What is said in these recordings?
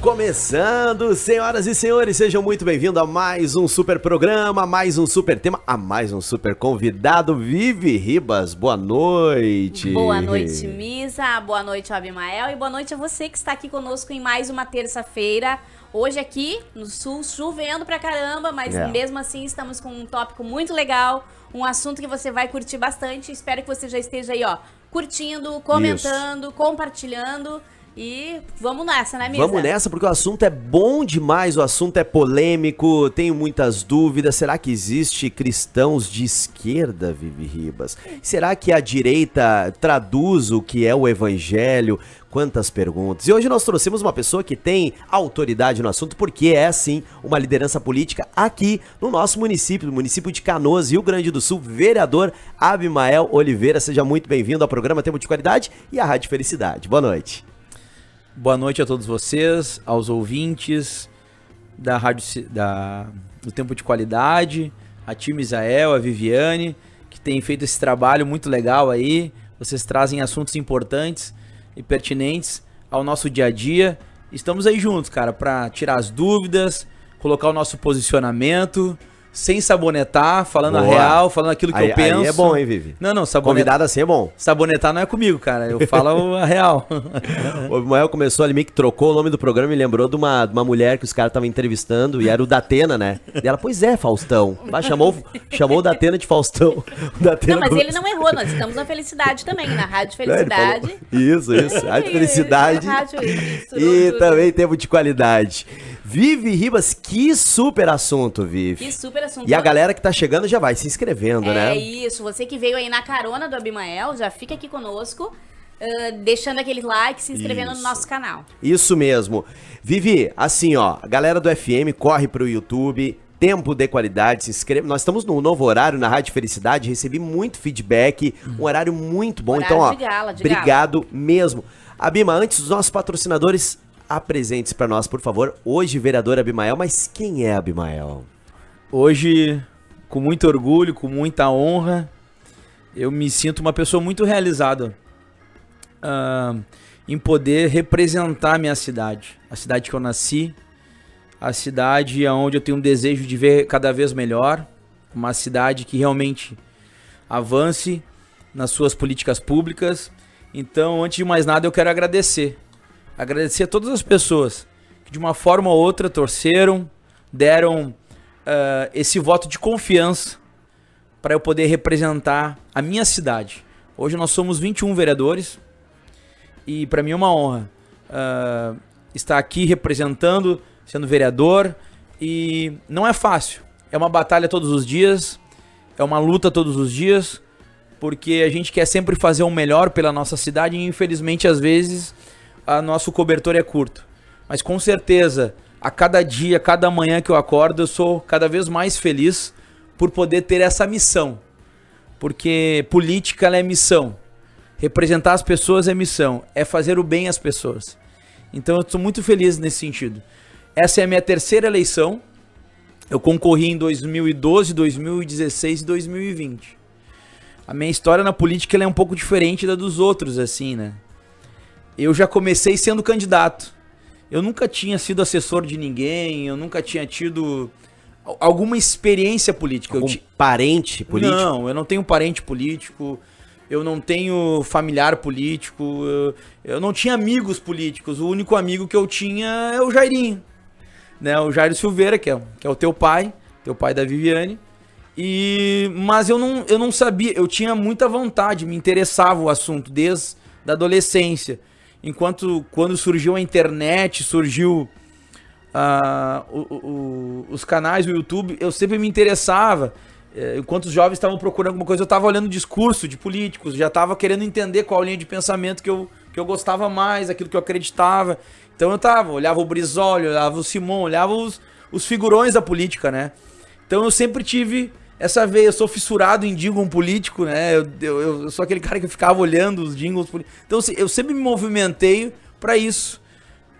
Começando, senhoras e senhores, sejam muito bem-vindos a mais um super programa, a mais um super tema, a mais um super convidado, Vivi Ribas. Boa noite. Boa noite, Misa. Boa noite, Abimael. E boa noite a você que está aqui conosco em mais uma terça-feira. Hoje aqui no sul, chovendo pra caramba, mas É. mesmo assim estamos com um tópico muito legal, um assunto que você vai curtir bastante. Espero que você já esteja aí, ó, curtindo, comentando, compartilhando. E vamos nessa, né, Misa? Vamos nessa porque o assunto é bom demais, o assunto é polêmico, tenho muitas dúvidas. Será que existe cristãos de esquerda, Vivi Ribas? Será que a direita traduz o que é o evangelho? Quantas perguntas. E hoje nós trouxemos uma pessoa que tem autoridade no assunto, porque é sim uma liderança política aqui no nosso município, no município de Canoas, Rio Grande do Sul, vereador Abimael Oliveira. Seja muito bem-vindo ao programa Tempo de Qualidade e à Rádio Felicidade. Boa noite. Boa noite a todos vocês, aos ouvintes da Rádio da, do Tempo de Qualidade, a time Isael, a Viviane, que tem feito esse trabalho muito legal aí. Vocês trazem assuntos importantes e pertinentes ao nosso dia a dia. Estamos aí juntos, cara, para tirar as dúvidas, colocar o nosso posicionamento, sem sabonetar, falando a Boa. real, falando aquilo que Aí- eu penso. aí é bom, hein, Vivi? Não, não, sabonetar, Convidado assim é bom. sabonetar não é comigo, cara. Eu falo a real. O Abimael começou ali meio que trocou o nome do programa e lembrou de uma, de uma mulher que os caras estavam entrevistando e era o Datena, né? E ela, pois é, Faustão. Bah, chamou, chamou o Datena de Faustão. O Datena Não, mas ele não errou, nós estamos na felicidade também, na Rádio ele falou- Felicidade. Isso, isso. Rádio Felicidade. Rádio, isso, E tudo. também tempo de qualidade. Vivi Ribas, que super assunto, Vivi. Que super assunto. E a galera que tá chegando já vai se inscrevendo, É né? isso, você que veio aí na carona do Abimael, já fica aqui conosco, ah, deixando aquele like, se inscrevendo Isso. no nosso canal. Isso mesmo. Vivi, assim, ó, a galera do FM corre pro YouTube, tempo de qualidade, se inscreve. Nós estamos num novo horário na Rádio Felicidade, recebi muito feedback, um horário muito bom. Horário então, ó, de gala, de obrigado mesmo. Abima, antes dos nossos patrocinadores, apresente-se pra nós, por favor. Hoje, vereador Abimael, mas quem é Abimael? Hoje, com muito orgulho, com muita honra, eu me sinto uma pessoa muito realizada ah, em poder representar minha cidade, a cidade que eu nasci, a cidade onde eu tenho um desejo de ver cada vez melhor, uma cidade que realmente avance nas suas políticas públicas. Então, antes de mais nada, eu quero agradecer. Agradecer a todas as pessoas que de uma forma ou outra torceram, deram ah, esse voto de confiança para eu poder representar a minha cidade. Hoje nós somos 21 vereadores e para mim é uma honra ah, estar aqui representando, sendo vereador e não é fácil. É uma batalha todos os dias, é uma luta todos os dias, porque a gente quer sempre fazer o melhor pela nossa cidade e infelizmente às vezes a nosso cobertor é curto. Mas com certeza, a cada dia, a cada manhã que eu acordo, eu sou cada vez mais feliz por poder ter essa missão. Porque política é missão. Representar as pessoas é missão, é fazer o bem às pessoas. Então eu estou muito feliz nesse sentido. Essa é a minha terceira eleição. Eu concorri em 2012, 2016 e 2020. A minha história na política é um pouco diferente da dos outros, assim, né? Eu já comecei sendo candidato. Eu nunca tinha sido assessor de ninguém, eu nunca tinha tido al- alguma experiência política. Algum ti- parente político? não, eu não tenho parente político, eu não tenho familiar político, eu, eu não tinha amigos políticos. O único amigo que eu tinha é o Jairinho, né? O Jairo Silveira, que é, que é o teu pai, teu pai da Viviane. E mas eu não, eu não sabia, eu tinha muita vontade, me interessava o assunto desde da adolescência. Enquanto quando surgiu a internet, surgiu ah, o- o- o- os canais do YouTube, eu sempre me interessava. Eh, Enquanto os jovens estavam procurando alguma coisa, eu estava olhando discurso de políticos, já estava querendo entender qual linha de pensamento que eu, que eu gostava mais, aquilo que eu acreditava. Então eu tava, olhava o Brizola, olhava o Simon, olhava os, os figurões da política, né? Então eu sempre tive essa veia, eu sou fissurado em jingle político, né? Eu, eu, eu sou aquele cara que ficava olhando os jingles políticos. Então eu sempre me movimentei para isso.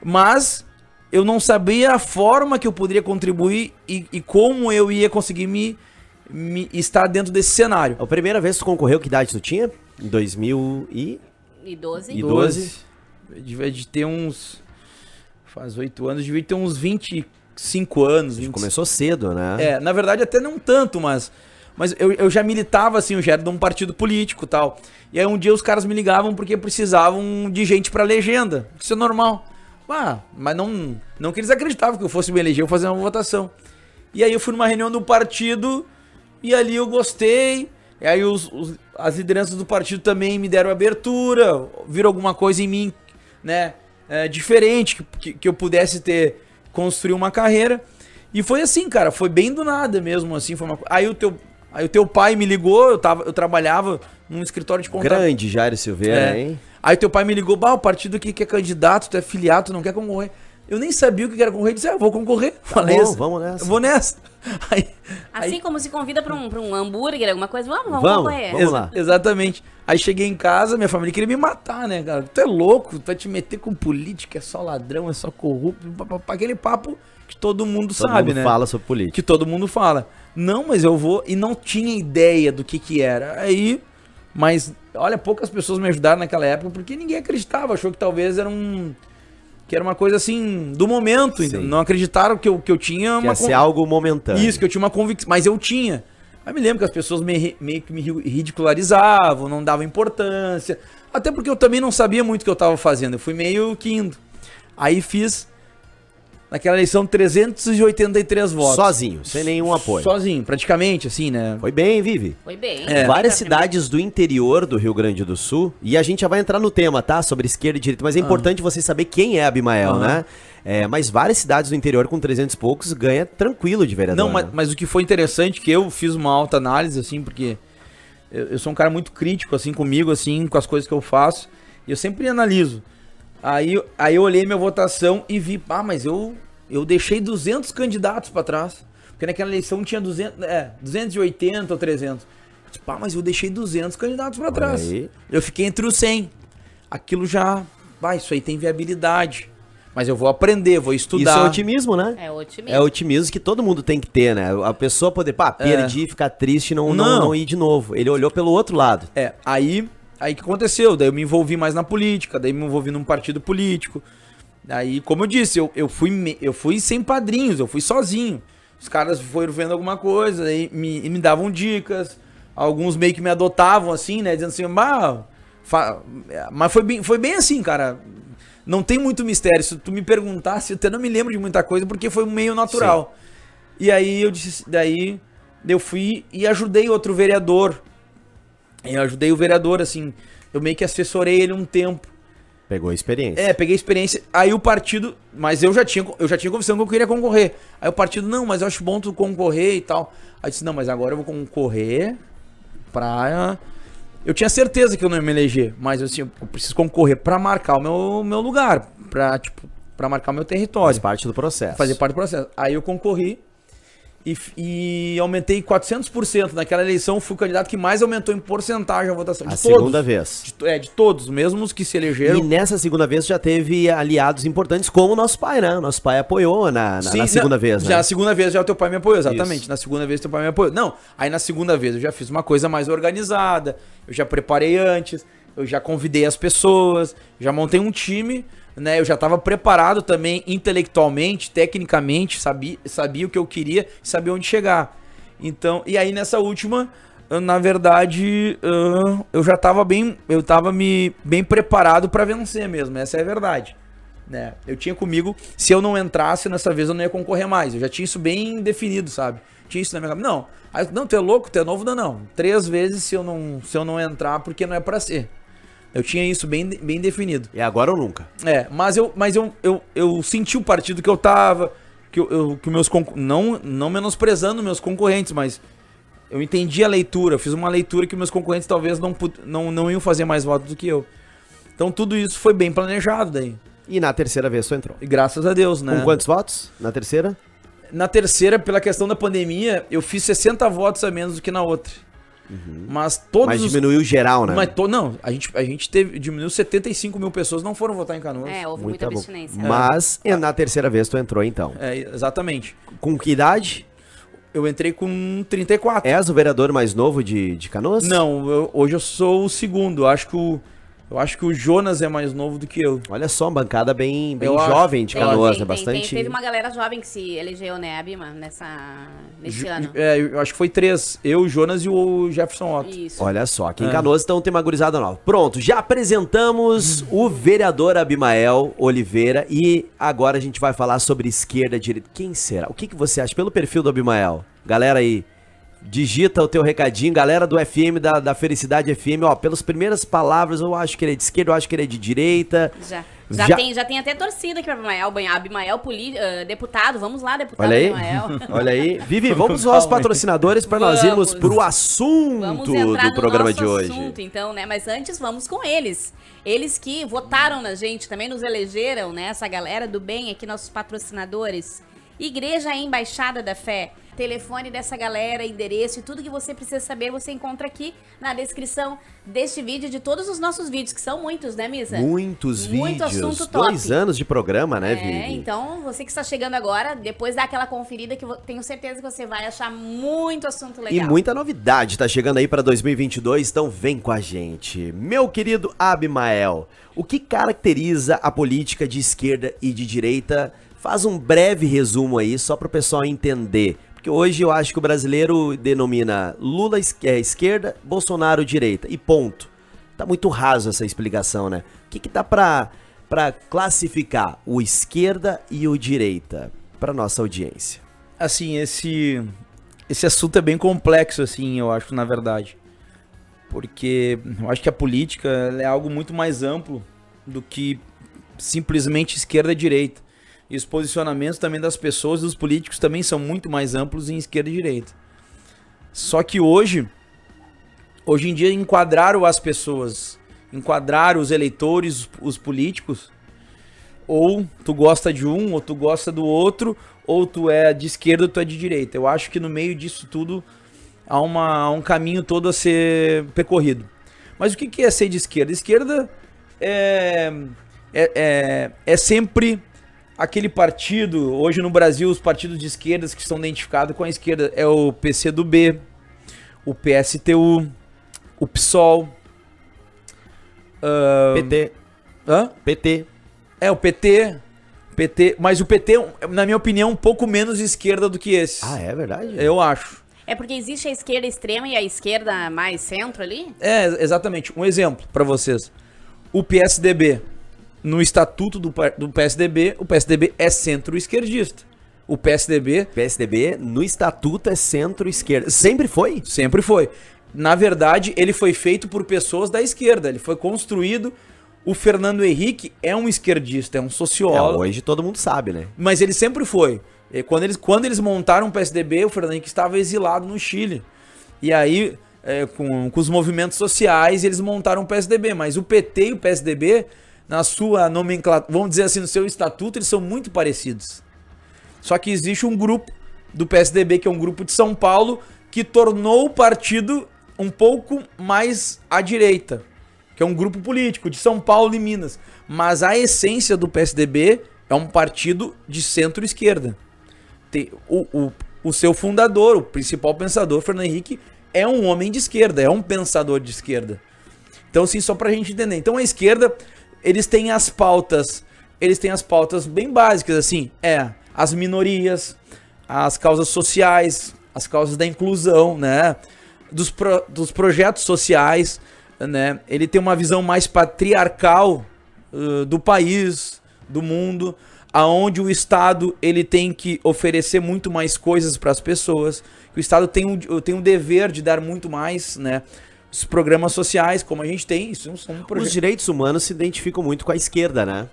Mas eu não sabia a forma que eu poderia contribuir e, e como eu ia conseguir me, me estar dentro desse cenário. A primeira vez que tu concorreu, que idade tu tinha? Em 2000 e... E 12. E 12? Devia de ter uns. Faz oito anos, devia ter uns 25 anos. 20... Começou cedo, né? É, na verdade até não tanto, mas, mas eu, eu já militava, assim, eu já era de um partido político tal. E aí um dia os caras me ligavam porque precisavam de gente pra legenda. Isso é normal. Ah, mas não, não que eles acreditavam que eu fosse me eleger, eu fazer uma votação. E aí eu fui numa reunião do partido e ali eu gostei. E aí os, os, as lideranças do partido também me deram abertura, viram alguma coisa em mim, né? É, diferente, que, que, que eu pudesse ter, construir uma carreira. E foi assim, cara, foi bem do nada mesmo, assim, foi uma Aí o teu, aí o teu pai me ligou, eu, tava, eu trabalhava num escritório de contato. Grande Jairo Silveira, é. hein? Aí teu pai me ligou, bah, o partido aqui que é candidato, tu é filiado, tu não quer concorrer. Eu nem sabia o que era concorrer, disse, ah, vou concorrer. Tá Falei, bom, vamos nessa. Eu vou nessa. Aí, assim aí... como se convida pra um, pra um hambúrguer, alguma coisa, vamos, vamos, vamos concorrer. Vamos lá. Ex exatamente. Aí cheguei em casa, minha família queria me matar, né, cara? Tu é louco, tu vai te meter com política, é só ladrão, é só corrupto, aquele papo que todo mundo todo sabe, mundo né? fala sobre política. Que todo mundo fala. Não, mas eu vou. E não tinha ideia do que que era. Aí mas, olha, poucas pessoas me ajudaram naquela época porque ninguém acreditava, achou que talvez era um. Que era uma coisa assim, do momento. Sim. Não acreditaram que eu, que eu tinha uma. Ia ser algo momentâneo. Isso, que eu tinha uma convicção. Mas eu tinha. Aí me lembro que as pessoas me, meio que me ridicularizavam, não davam importância. Até porque eu também não sabia muito o que eu estava fazendo. Eu fui meio que indo. Aí fiz naquela eleição 383 votos. Sozinho, sem nenhum apoio. Sozinho, praticamente, assim, né? Foi bem, Vive. Foi bem. É. Várias cidades do interior do Rio Grande do Sul, e a gente já vai entrar no tema, tá? Sobre esquerda e direita, mas é ah. importante você saber quem é Abimael, ah. né? É, mas várias cidades do interior com 300 e poucos ganha tranquilo de vereador. Não, mas, né? mas o que foi interessante que eu fiz uma alta análise, assim, porque eu, eu sou um cara muito crítico, assim, comigo, assim, com as coisas que eu faço, e eu sempre analiso. Aí, aí eu olhei minha votação e vi, ah, mas eu, eu deixei 200 candidatos para trás. Porque naquela eleição tinha 200, é, 280 ou 300. Eu disse, pá, mas eu deixei 200 candidatos para trás. Aí. Eu fiquei entre os 100. Aquilo já, vai, isso aí tem viabilidade. Mas eu vou aprender, vou estudar. Isso é otimismo, né? É otimismo. É otimismo que todo mundo tem que ter, né? A pessoa poder, pá, é. perdi, é. ficar triste e não, não. Não, não ir de novo. Ele olhou pelo outro lado. É, aí Aí que aconteceu? Daí eu me envolvi mais na política, daí me envolvi num partido político. Daí, como eu disse, eu, eu, fui, eu fui sem padrinhos, eu fui sozinho. Os caras foram vendo alguma coisa, aí me, me davam dicas. Alguns meio que me adotavam assim, né? Dizendo assim, bah, mas foi bem, foi bem assim, cara. Não tem muito mistério. Se tu me perguntasse, eu até não me lembro de muita coisa, porque foi meio natural. Sim. E aí eu disse, daí eu fui e ajudei outro vereador eu ajudei o vereador, assim, eu meio que assessorei ele um tempo. Pegou a experiência. É, peguei a experiência. Aí o partido, mas eu já tinha, eu já tinha convicção que eu queria concorrer. Aí o partido, não, mas eu acho bom tu concorrer e tal. Aí eu disse, não, mas agora eu vou concorrer pra. Eu tinha certeza que eu não ia me eleger, mas assim, eu preciso concorrer pra marcar o meu, meu lugar, pra, tipo, pra marcar o meu território. Faz parte do processo. Fazer parte do processo. Aí eu concorri, e, e, aumentei 400%. Naquela eleição, fui o candidato que mais aumentou em porcentagem a votação. De a todos, segunda vez. De, é, de todos, mesmo os que se elegeram. E nessa segunda vez já teve aliados importantes, como o nosso pai, né? Nosso pai apoiou na, na, Sim, na segunda na, vez, né? Já na segunda vez já o teu pai me apoiou, exatamente. Isso. Na segunda vez teu pai me apoiou. Não, aí na segunda vez eu já fiz uma coisa mais organizada, eu já preparei antes, eu já convidei as pessoas, já montei um time né? Eu já estava preparado também intelectualmente, tecnicamente, sabia, sabia o que eu queria, sabia onde chegar. Então, e aí nessa última, na verdade, eu já estava bem, eu tava me bem preparado para vencer mesmo, essa é a verdade. Né? Eu tinha comigo, se eu não entrasse nessa vez eu não ia concorrer mais. Eu já tinha isso bem definido, sabe? Tinha isso na minha cabeça. Não, não, tu é louco, tu é novo, não, não. Três vezes se eu não, se eu não entrar, porque não é para ser. Eu tinha isso bem, bem definido. E agora ou nunca? É, mas eu, mas eu, eu, eu senti o partido que eu tava, que, eu, eu que meus não não menosprezando meus concorrentes, mas eu entendi a leitura, fiz uma leitura que meus concorrentes talvez não, não, não iam fazer mais votos do que eu. Então tudo isso foi bem planejado daí. E na terceira vez tu entrou? E graças a Deus, né? Com quantos votos na terceira? Na terceira, pela questão da pandemia, eu fiz 60 votos a menos do que na outra. Uhum. Mas todos. Mas diminuiu os... geral, né? Mas to... Não, a gente, a gente teve. Diminuiu 75 mil pessoas não foram votar em Canoas. É, houve muita, muita abstinência. Mas é. na terceira vez tu entrou então. É, exatamente. Com que idade? Eu entrei com 34. És o vereador mais novo de, de Canoas? Não, eu, hoje eu sou o segundo. Acho que o, Eu acho que o Jonas é mais novo do que eu. Olha só, uma bancada bem, bem Eu jovem de Canoas, tem- é tem- bastante... tem- teve uma galera jovem que se elegeu, né, Abima, nessa, nesse Ju- ano. É, eu acho que foi três. Eu, o Jonas e o Jefferson Otto. Isso. Olha só, aqui em É. Canoas então tem uma gurizada nova. Pronto, já apresentamos o vereador Abimael Oliveira e agora a gente vai falar sobre esquerda e direita. Quem será? O que, que você acha pelo perfil do Abimael? Galera aí, digita o teu recadinho. Galera do FM, da, da Felicidade FM, ó, pelas primeiras palavras eu acho que ele é de esquerda, eu acho que ele é de direita. Já, já, Já- Tem, já tem até torcida aqui pra Abimael. Abimael, poli, ah, deputado. Vamos lá, deputado Olha aí, Abimael. olha aí. Vivi, vamos aos nossos patrocinadores para nós irmos pro assunto do no programa de hoje. assunto, então, né? Mas antes, vamos com eles. Eles que votaram na gente, também nos elegeram, né? Essa galera do bem aqui, nossos patrocinadores. Igreja Embaixada da Fé. Telefone dessa galera, endereço e tudo que você precisa saber, você encontra aqui na descrição deste vídeo, de todos os nossos vídeos, que são muitos, né, Misa? Muitos Muito vídeos, assunto top. dois anos de programa, né, É, Vivi? então você que está chegando agora, depois dá aquela conferida que eu tenho certeza que você vai achar muito assunto E legal. muita novidade tá chegando aí para 2022, então vem com a gente. Meu querido Abimael, o que caracteriza a política de esquerda e de direita? Faz um breve resumo aí, só para o pessoal entender. Porque hoje eu acho que o brasileiro denomina Lula é, esquerda, Bolsonaro direita, e ponto. Tá muito raso essa explicação, né? O que, que dá pra, pra classificar o esquerda e o direita para nossa audiência? Assim, esse esse assunto é bem complexo, assim, eu acho, na verdade. Porque eu acho que a política é algo muito mais amplo do que simplesmente esquerda e direita. E os posicionamentos também das pessoas, dos políticos, também são muito mais amplos em esquerda e direita. Só que hoje, hoje em dia, enquadraram as pessoas, enquadraram os eleitores, os, os políticos, ou tu gosta de um, ou tu gosta do outro, ou tu é de esquerda ou tu é de direita. Eu acho que no meio disso tudo há, uma, um caminho todo a ser percorrido. Mas o que que é ser de esquerda? Esquerda é, é, é, é sempre aquele partido, hoje no Brasil, os partidos de esquerdas que estão identificados com a esquerda é o PCdoB, o PSTU, o PSOL. ahn, PT, hã? PT. É, o PT. PT, mas o PT, na minha opinião, um pouco menos de esquerda do que esse. Ah, é verdade? Eu acho. É porque existe a esquerda extrema e a esquerda mais centro ali? É, exatamente. Um exemplo pra vocês. O PSDB. No estatuto do, do PSDB, o PSDB é centro-esquerdista. O PSDB PSDB no estatuto é centro-esquerda. Sempre foi? sempre foi. Na verdade, ele foi feito por pessoas da esquerda. Ele foi construído. O Fernando Henrique é um esquerdista, é um É, sociólogo. hoje todo mundo sabe, né? Mas ele sempre foi. E quando, eles, quando eles montaram o PSDB, o Fernando Henrique estava exilado no Chile. E aí, é, com, com os movimentos sociais, eles montaram o PSDB. Mas o PT e o PSDB, na sua nomenclatura, vamos dizer assim, no seu estatuto, eles são muito parecidos. Só que existe um grupo do PSDB, que é um grupo de São Paulo, que tornou o partido um pouco mais à direita. Que é um grupo político de São Paulo e Minas. Mas a essência do PSDB é um partido de centro-esquerda. O, o, o seu fundador, o principal pensador, Fernando Henrique, é um homem de esquerda, é um pensador de esquerda. Então, assim, só pra gente entender. Então, a esquerda, eles têm as pautas, eles têm as pautas bem básicas, assim, é as minorias, as causas sociais, as causas da inclusão, né? Dos, pro- dos projetos sociais, né? Ele tem uma visão mais patriarcal uh, do país, do mundo, aonde o Estado ele tem que oferecer muito mais coisas para as pessoas. O Estado tem um, tem um dever de dar muito mais, né? Os programas sociais, como a gente tem, isso são Os projetos. direitos humanos se identificam muito com a esquerda, né?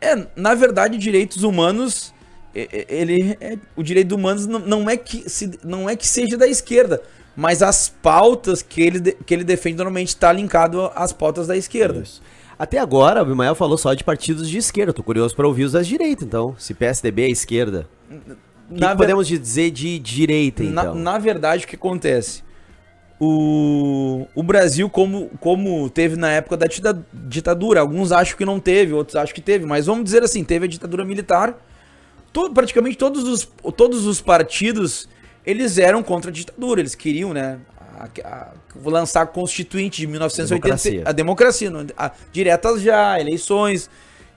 É, na verdade, direitos humanos, ele, é, o direito humanos não, não é que se, não é que seja da esquerda, mas as pautas que ele, que ele defende normalmente está linkado às pautas da esquerda. Isso. Até agora, o Abimael falou só de partidos de esquerda. Tô curioso para ouvir os das direitas, então. Se PSDB é esquerda. O que, Na que ver- podemos dizer de direita, Na, então? na verdade, o que acontece? O, o Brasil, como, como teve na época da dita- ditadura, alguns acham que não teve, outros acham que teve, mas vamos dizer assim, teve a ditadura militar. To- praticamente todos os, todos os partidos, eles eram contra a ditadura, eles queriam, né, a- a- vou lançar a Constituinte de 1980, Democracia. a democracia, não- a- diretas já, eleições,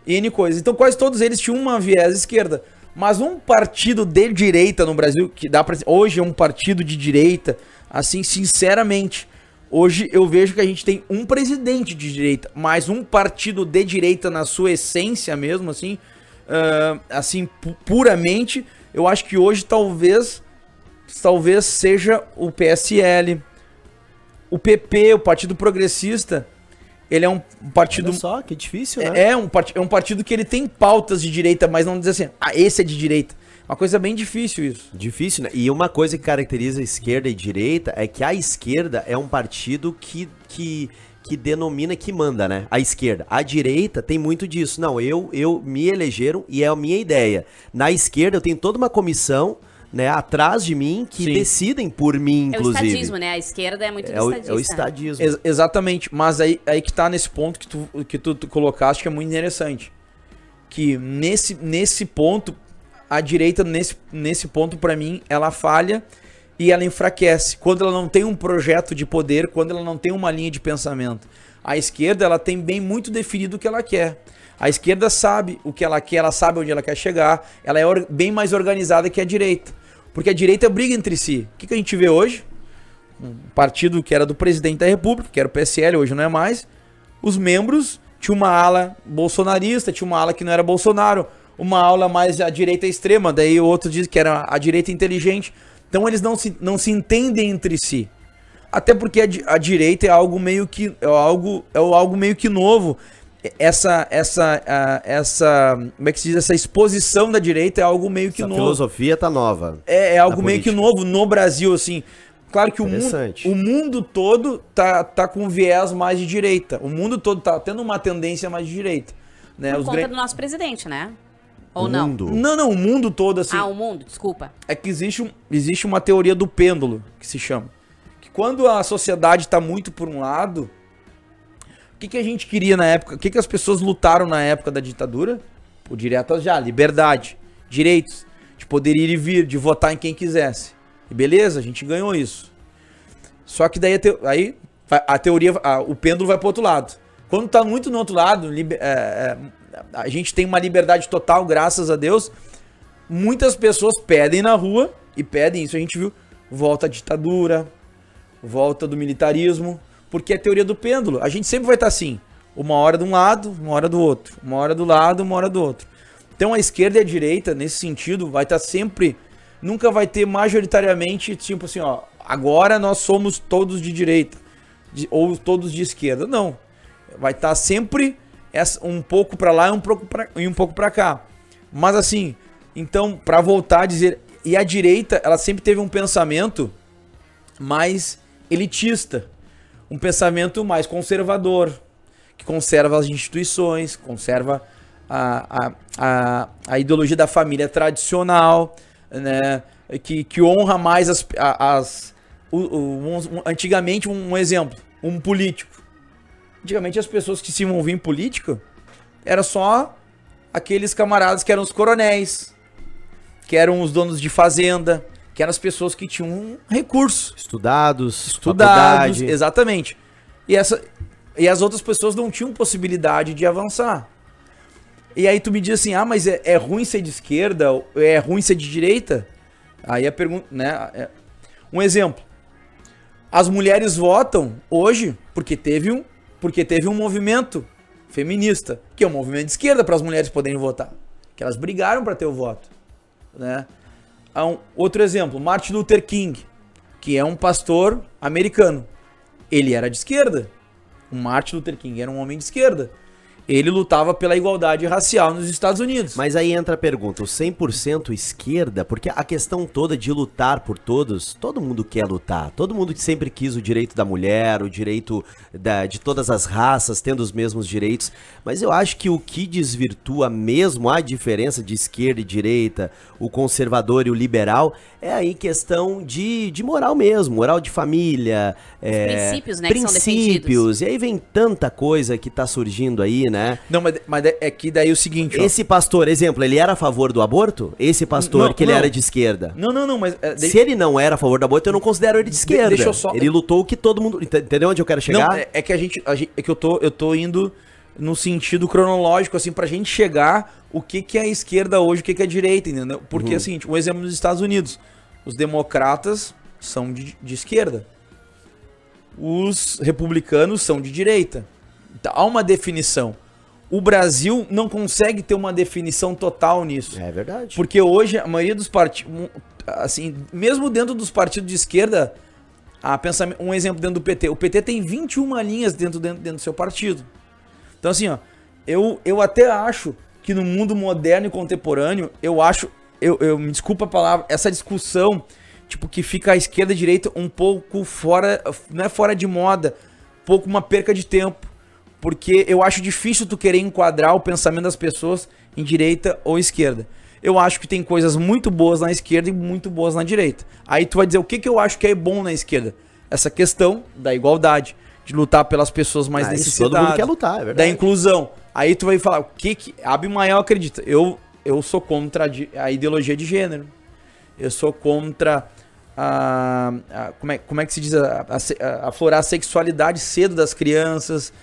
N coisas. Então quase todos eles tinham uma viés esquerda. Mas um partido de direita no Brasil, que dá pra. Hoje é um partido de direita, assim, sinceramente. Hoje eu vejo que a gente tem um presidente de direita, mas um partido de direita na sua essência mesmo, assim, ah, assim, pu- puramente, eu acho que hoje talvez, talvez seja o PSL, o PP, o Partido Progressista, ele é um partido Olha só, que difícil, né? é, é um partido, é um partido que ele tem pautas de direita, mas não diz assim, ah, esse é de direita. Uma coisa bem difícil isso. Difícil, né? E uma coisa que caracteriza a esquerda e direita é que a esquerda é um partido que, que, que denomina, que manda, né? A esquerda. A direita tem muito disso. Não, eu, eu me elegeram e é a minha ideia. Na esquerda eu tenho toda uma comissão, né, atrás de mim que Sim. decidem por mim, É o inclusive. estadismo, né? A esquerda é muito É o, estadista. é o estadismo. Ex- exatamente, mas aí, aí que tá nesse ponto que tu, que tu, tu colocaste que é muito interessante. Que nesse, nesse ponto, a direita, nesse, nesse ponto, pra mim, ela falha e ela enfraquece. Quando ela não tem um projeto de poder, quando ela não tem uma linha de pensamento. A esquerda, ela tem bem muito definido o que ela quer. A esquerda sabe o que ela quer, ela sabe onde ela quer chegar, ela é bem mais organizada que a direita. Porque a direita briga entre si. O que, que a gente vê hoje? um partido que era do presidente da república, que era o PSL, hoje não é mais, os membros tinha uma ala bolsonarista, tinha uma ala que não era Bolsonaro, uma ala mais à direita extrema, daí o outro diz que era a direita inteligente. Então eles não se, não se entendem entre si. Até porque a, a direita é algo meio que é algo é algo meio que novo. Essa essa essa como é que se diz essa exposição da direita é algo meio que Essa novo. filosofia tá nova. É, é algo meio que novo no Brasil, assim. Claro que o mundo, o mundo todo tá, tá com viés mais de direita. O mundo todo tá tendo uma tendência mais de direita. Né? Por Os conta gran- do nosso presidente, né? Ou O não? mundo. Não, não, o mundo todo, assim. Ah, o mundo, desculpa. É que existe, um- existe uma teoria do pêndulo, que se chama. Que quando a sociedade tá muito por um lado, o que, que a gente queria na época? O que, que as pessoas lutaram na época da ditadura? Por diretas já, liberdade, direitos, de poder ir e vir, de votar em quem quisesse. E beleza, a gente ganhou isso. Só que daí a, teo- aí a teoria, a- o pêndulo vai pro outro lado. Quando tá muito no outro lado, liber- é, é, a gente tem uma liberdade total, graças a Deus. Muitas pessoas pedem na rua, e pedem isso, a gente viu, volta à ditadura, volta do militarismo, porque é a teoria do pêndulo. A gente sempre vai estar assim, uma hora de um lado, uma hora do outro, uma hora do lado, uma hora do outro. Então a esquerda e a direita, nesse sentido, vai estar sempre, nunca vai ter majoritariamente, tipo assim, ó, agora nós somos todos de direita, de- ou todos de esquerda. Não. Vai estar sempre um pouco pra lá e um pouco pra, e um pouco para cá. Mas assim, então, pra voltar a dizer, e a direita, ela sempre teve um pensamento mais elitista, um pensamento mais conservador, que conserva as instituições, conserva a, a, a, a ideologia da família tradicional, né? que, que honra mais as. as o- o- um- um- antigamente, um exemplo, um político. Antigamente, as pessoas que se envolviam em política era só aqueles camaradas que eram os coronéis, que eram os donos de fazenda, que eram as pessoas que tinham um recurso Estudados, estudados, faculdade. exatamente. E, essa, e as outras pessoas não tinham possibilidade de avançar. E aí tu me diz assim, ah, mas é, é ruim ser de esquerda, é ruim ser de direita? Aí a pergunta, né? é- Um exemplo. As mulheres votam hoje porque teve um, porque teve um movimento feminista, que é um movimento de esquerda para as mulheres poderem votar, que elas brigaram para ter o voto, né? Um, outro exemplo, Martin Luther King, que é um pastor americano. Ele era de esquerda. O Martin Luther King era um homem de esquerda. Ele lutava pela igualdade racial nos Estados Unidos. Mas aí entra a pergunta, o 100% esquerda, porque a questão toda de lutar por todos, todo mundo quer lutar, todo mundo sempre quis o direito da mulher, o direito da- de todas as raças tendo os mesmos direitos, mas eu acho que o que desvirtua mesmo a diferença de esquerda e direita, o conservador e o liberal, é aí questão de, de moral mesmo, moral de família, é, princípios, né, que são princípios, e aí vem tanta coisa que tá surgindo aí, né? Não, mas, mas é que daí o seguinte, ó. Esse pastor, exemplo, ele era a favor do aborto? Esse pastor Não, que ele não. era de esquerda? Não, não, não, mas... é, de- Se ele não era a favor do aborto, eu não considero ele de esquerda. deixa eu só- Ele lutou o que todo mundo. Ent- Entendeu onde eu quero chegar? Não, é, é que a gente, a gente- é que eu tô, eu tô indo no sentido cronológico, assim, pra gente chegar o que que é a esquerda hoje, o que que é a direita, entendeu? Porque, Uhum. assim, um exemplo nos Estados Unidos, os democratas são de, de esquerda, os republicanos são de direita. Então, há uma definição. O Brasil não consegue ter uma definição total nisso. É verdade. Porque hoje a maioria dos partidos, assim, mesmo dentro dos partidos de esquerda, a pensamento, um exemplo dentro do PT, o PT tem 21 linhas dentro, dentro, dentro do seu partido. Então assim, ó, eu, eu até acho que no mundo moderno e contemporâneo, eu acho, eu, eu me desculpa a palavra, essa discussão, tipo, que fica a esquerda e a direita um pouco fora, não é fora de moda, um pouco uma perca de tempo. Porque eu acho difícil tu querer enquadrar o pensamento das pessoas em direita ou esquerda. Eu acho que tem coisas muito boas na esquerda e muito boas na direita. Aí tu vai dizer o que, que eu acho que é bom na esquerda. Essa questão da igualdade, de lutar pelas pessoas mais Ah, necessitadas. todo mundo quer lutar, é Da verdade. inclusão. Aí tu vai falar, o que que... Abimael acredita. Eu, eu sou contra a ideologia de gênero. Eu sou contra a, a- como, é, como é que se diz a, a, a- aflorar a sexualidade cedo das crianças.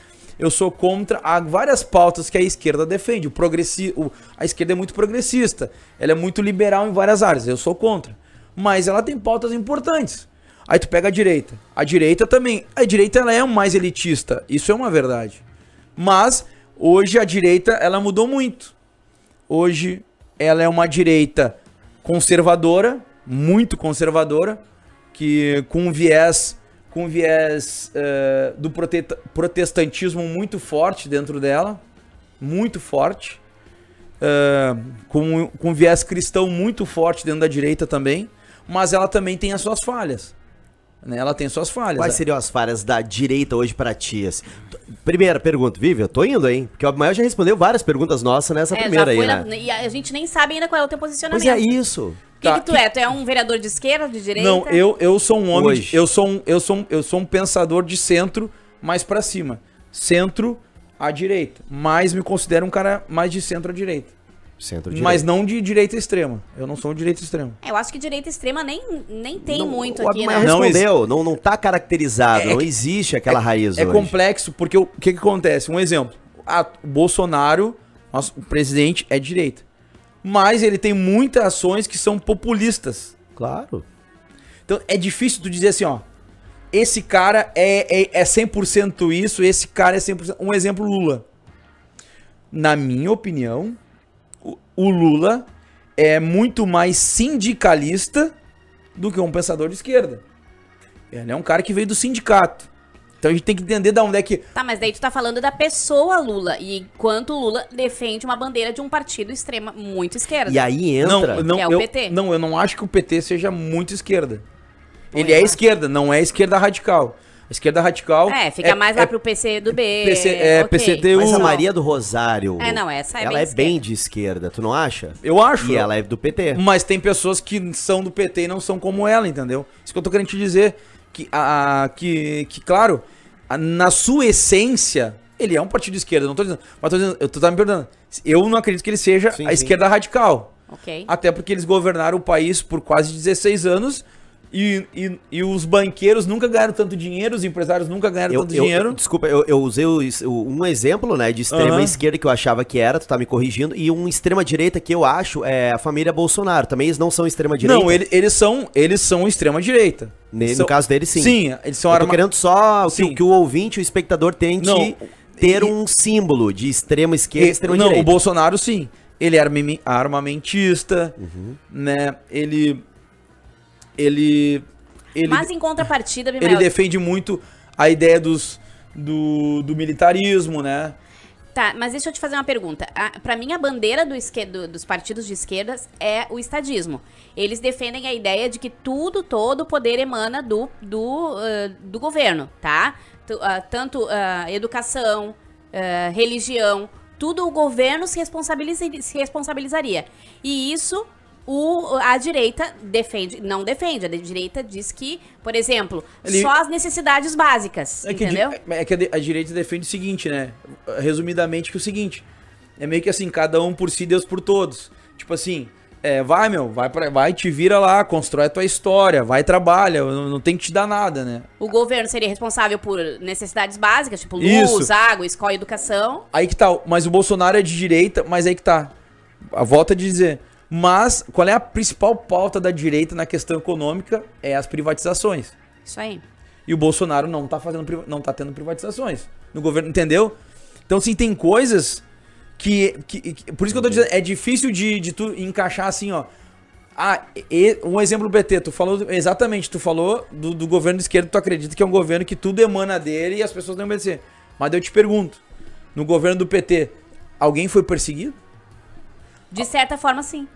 Eu sou contra várias pautas que a esquerda defende. O progressi, o, a esquerda é muito progressista. Ela é muito liberal em várias áreas. Eu sou contra. Mas ela tem pautas importantes. Aí tu pega a direita. A direita também. A direita ela é mais elitista. Isso é uma verdade. Mas hoje a direita ela mudou muito. Hoje ela é uma direita conservadora, muito conservadora, que com um viés com viés eh, do prote- protestantismo muito forte dentro dela, muito forte, eh, com, com um viés cristão muito forte dentro da direita também, mas ela também tem as suas falhas. Né? Ela tem suas falhas. Quais seriam as falhas da direita hoje pra ti? assim? Primeira pergunta, Vivi, eu tô indo, hein? Porque o Abimael já respondeu várias perguntas nossas nessa É, primeira aí, né? na- E a gente nem sabe ainda qual é o teu Pois posicionamento. é isso. O que, Tá, que tu que- é? Tu é um vereador de esquerda, de direita? Não, eu, eu sou um homem, de- eu sou um, eu sou um, eu sou um pensador de centro mais pra cima. Centro à direita, mas me considero um cara mais de centro à direita. Centro Mas não de direita extrema. Eu não sou um direita extrema. É, Eu acho que direita extrema nem, nem tem Não, muito aqui, né? Não respondeu, não, não tá caracterizado, É não que- existe aquela raiz É hoje. complexo porque o que, que acontece? Um exemplo. Ah, o Bolsonaro, nosso o presidente, é de direita. Mas ele tem muitas ações que são populistas. Claro. Então é difícil tu dizer assim, ó. Esse cara é, é, é 100% isso, esse cara é 100%. Um exemplo, Lula. Na minha opinião, o, o Lula é muito mais sindicalista do que um pensador de esquerda. Ele é um cara que veio do sindicato. Então a gente tem que entender da onde é que. Tá, mas daí tu tá falando da pessoa Lula. E enquanto o Lula defende uma bandeira de um partido extrema, muito esquerda. E aí entra. Não, não, Que é o eu, PT. não, eu não acho que o PT seja muito esquerda. Ele Ué, é mas- esquerda, não é esquerda radical. A esquerda radical. É, fica mais lá pro PC do B. PC é, ok. PCDU. Mas a. Maria do Rosário. É, não, essa é ela bem é bem de esquerda, tu não acha? Eu acho. E ela é do PT. Mas tem pessoas que são do PT e não são como ela, entendeu? Isso que eu tô querendo te dizer. Que, a, a- que, que claro, a- na sua essência, ele é um partido de esquerda. Não tô dizendo. Mas tô dizendo, eu tô tá me perguntando. Eu não acredito que ele seja Sim, a sim. esquerda radical. Ok. Até porque eles governaram o país por quase 16 anos. E, e, e os banqueiros nunca ganharam tanto dinheiro, os empresários nunca ganharam Eu, tanto eu- dinheiro. desculpa, eu, eu usei o- o- um exemplo, né, de extrema Aham. esquerda que eu achava que era, tu tá me corrigindo, e um extrema direita que eu acho é a família Bolsonaro. Também eles não são extrema direita. Não, ele- eles são eles são extrema direita. Ne- São- No caso deles, sim. Sim, eles são arma- querendo só que, que o ouvinte, o espectador tente Não, ter e- um símbolo de extrema esquerda e extrema não, direita. o Bolsonaro sim. Ele é armamentista, Uhum. né? Ele ele ele, Mas em contrapartida, ele Bimael, defende muito a ideia dos do, do militarismo, né? Tá, mas deixa eu te fazer uma pergunta. A, pra mim, a bandeira do esque- do- dos partidos de esquerdas é o estadismo. Eles defendem a ideia de que tudo, todo o poder emana do, do, ah, do governo, tá? Tu- ah, tanto ah, educação, ah, religião, tudo o governo se, responsabiliza- se responsabilizaria. E isso o, a direita defende, não defende, a direita diz que, por exemplo, Ele- só as necessidades básicas, É que, entendeu? di- é que a, direita defende o seguinte, né? Resumidamente que o seguinte. É meio que assim, cada um por si, Deus por todos. Tipo assim, é, vai, meu, vai, pra, vai, te vira lá, constrói a tua história, vai, trabalha, não, não tem que te dar nada, né? O governo seria responsável por necessidades básicas, tipo luz, Isso. água, escola e educação. Aí que tá, mas o Bolsonaro é de direita, mas aí que tá. A volta de dizer. Mas qual é a principal pauta da direita na questão econômica? É as privatizações. Isso aí. E o Bolsonaro não tá fazendo não tá tendo privatizações no governo, entendeu? Então assim, tem coisas que, que- que- por isso que eu tô dizendo, é difícil de, de tu encaixar assim, ó. Ah, e- um exemplo do PT, tu falou exatamente, tu falou do, do governo de esquerda, tu acredita que é um governo que tudo emana dele e as pessoas não obedecer. Mas eu te pergunto, no governo do PT, alguém foi perseguido? De certa forma, sim.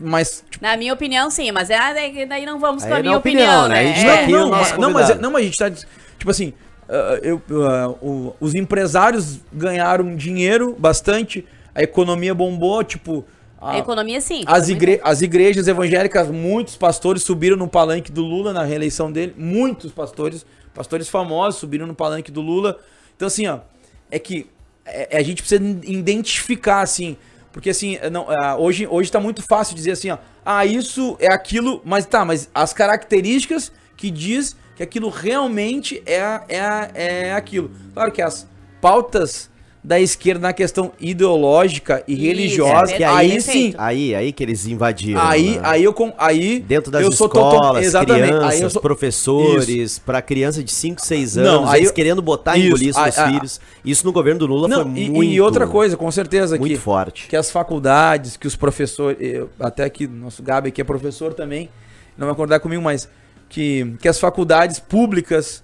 Mas tipo, Na minha opinião, sim, mas é, daí daí não vamos com a é minha opinião, opinião, né? A né? gente É. tá não, mas- não, mas, não, mas a gente tá. Tipo assim, ah, eu, ah, o- os empresários ganharam dinheiro bastante, a economia bombou, tipo. a- A economia, sim. as, igre- as igrejas evangélicas, muitos pastores subiram no palanque do Lula na reeleição dele. Muitos pastores, pastores famosos subiram no palanque do Lula. Então, assim, ó, é que é- a gente precisa identificar, assim. Porque, assim, não, ah, hoje, hoje tá muito fácil dizer assim, ó. Ah, isso é aquilo, mas tá, mas as características que diz que aquilo realmente é, é, é aquilo. Claro que as pautas da esquerda na questão ideológica e Isso, religiosa, é Que aí, sim, Aí, aí que eles invadiram. Aí, né? aí eu com, aí Dentro das eu escolas, exatamente. crianças, Aí eu sou- professores, pra criança de 5, 6 Não, anos, aí eles eu- querendo botar Isso, engolir seus a- a- filhos. Isso no governo do Lula Não, foi e, muito e outra coisa, com certeza muito que forte. que as faculdades, que os professores, eu- até aqui nosso Gabi que é professor também, não vai acordar comigo, mas que que as faculdades públicas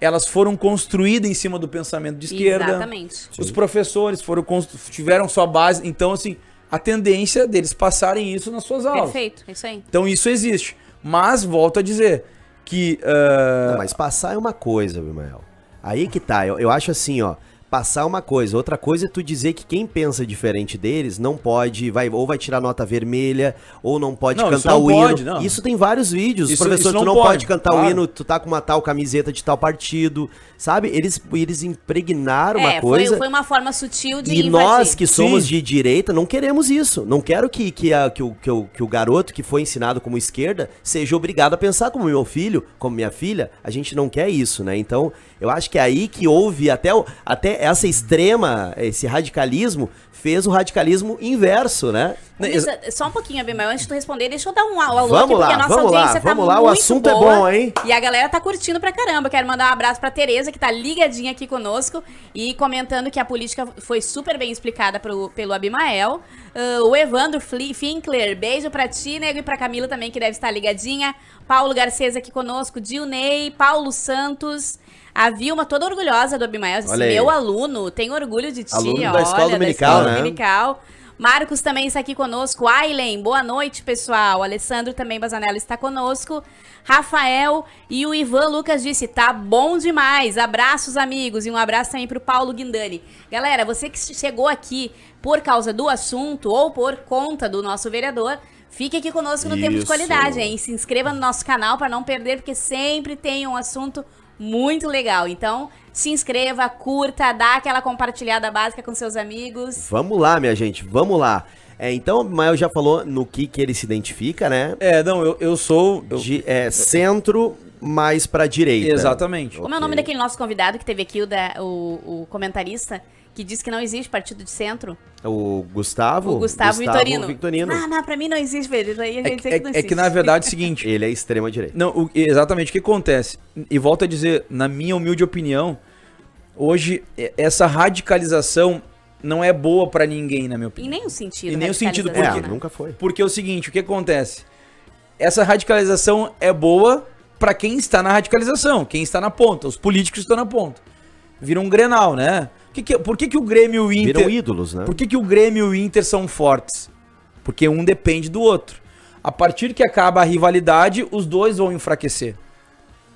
elas foram construídas em cima do pensamento de esquerda. Exatamente. Os professores foram tiveram sua base, então assim, a tendência deles passarem isso nas suas aulas. Perfeito, é isso aí. Então isso existe. Mas volto a dizer que ah, Não, mas passar é uma coisa, Bimael. Aí que tá, eu, eu acho assim, ó. Passar uma coisa, outra coisa é tu dizer que quem pensa diferente deles não pode, vai, ou vai tirar nota vermelha, ou não pode Não, isso cantar não o hino. pode, não. Isso tem vários vídeos. Isso- Professor, isso tu não não pode, pode, cantar o claro. hino, tu tá com uma tal camiseta de tal partido, sabe? Eles, eles impregnaram uma é, coisa. foi, foi uma forma sutil de E invadir. nós que somos Sim. de direita não queremos isso. Não quero que, que, a- que, o, que, o, que o garoto que foi ensinado como esquerda seja obrigado a pensar como meu filho, como minha filha. A gente não quer isso, né? Então, eu acho que é aí que houve até, o- até essa extrema, esse radicalismo, fez o radicalismo inverso, né? Deixa- só um pouquinho, Abimael, antes de tu responder, deixa eu dar um alô Vamos aqui, porque lá, a nossa vamos lá, audiência tá vamos lá, o assunto é boa, bom, hein? E a galera tá curtindo pra caramba. Quero mandar um abraço pra Tereza, que tá ligadinha aqui conosco e comentando que a política foi super bem explicada pro, pelo Abimael. Ah, o Evandro Finkler, beijo pra ti, nego, e pra Camila também, que deve estar ligadinha. Paulo Garcês aqui conosco, Dilney, Paulo Santos... A Vilma toda orgulhosa do Abimael, disse, Olha aí. meu aluno, tenho orgulho de ti, Aluno da olha, escola dominical, escola né? dominical. Marcos também está aqui conosco. Ailen, boa noite, pessoal. Alessandro também Bazanello está conosco. Rafael e o Ivan Lucas disse: tá bom demais. Abraços, amigos. E um abraço também pro Paulo Guindani. Galera, você que chegou aqui por causa do assunto ou por conta do nosso vereador. Fique aqui conosco no tempo de Isso. qualidade, hein? Se inscreva no nosso canal para não perder, porque sempre tem um assunto muito legal. Então, se inscreva, curta, dá aquela compartilhada básica com seus amigos. Vamos lá, minha gente, vamos lá. É, então, o Mael já falou no que, que ele se identifica, né? É, não, eu, eu sou. eu- De, é, centro mais pra direita. Exatamente. Como é o nome daquele nosso convidado que teve aqui, o, da- o- o comentarista, que disse que não existe partido de centro? O Gustavo? O Gustavo, Vitorino. Vitorino. Não, não, pra mim não existe, velho. Aí a É, gente que- dizer que não é- é que na verdade é o seguinte. Ele é extrema direita. Não, o- exatamente o que acontece. E volto a dizer, na minha humilde opinião, hoje essa radicalização não é boa pra ninguém, na minha Em opinião. nenhum sentido. Em nenhum sentido, É, porque- né? nunca foi. Porque é o seguinte, o que acontece? Essa radicalização é boa pra quem está na radicalização, quem está na ponta, os políticos estão na ponta. Vira um Grenal, né? Que que- por que, que o Grêmio e o Inter Viram ídolos, né? Por que, que o Grêmio e o Inter são fortes? Porque um depende do outro. A partir que acaba a rivalidade, os dois vão enfraquecer.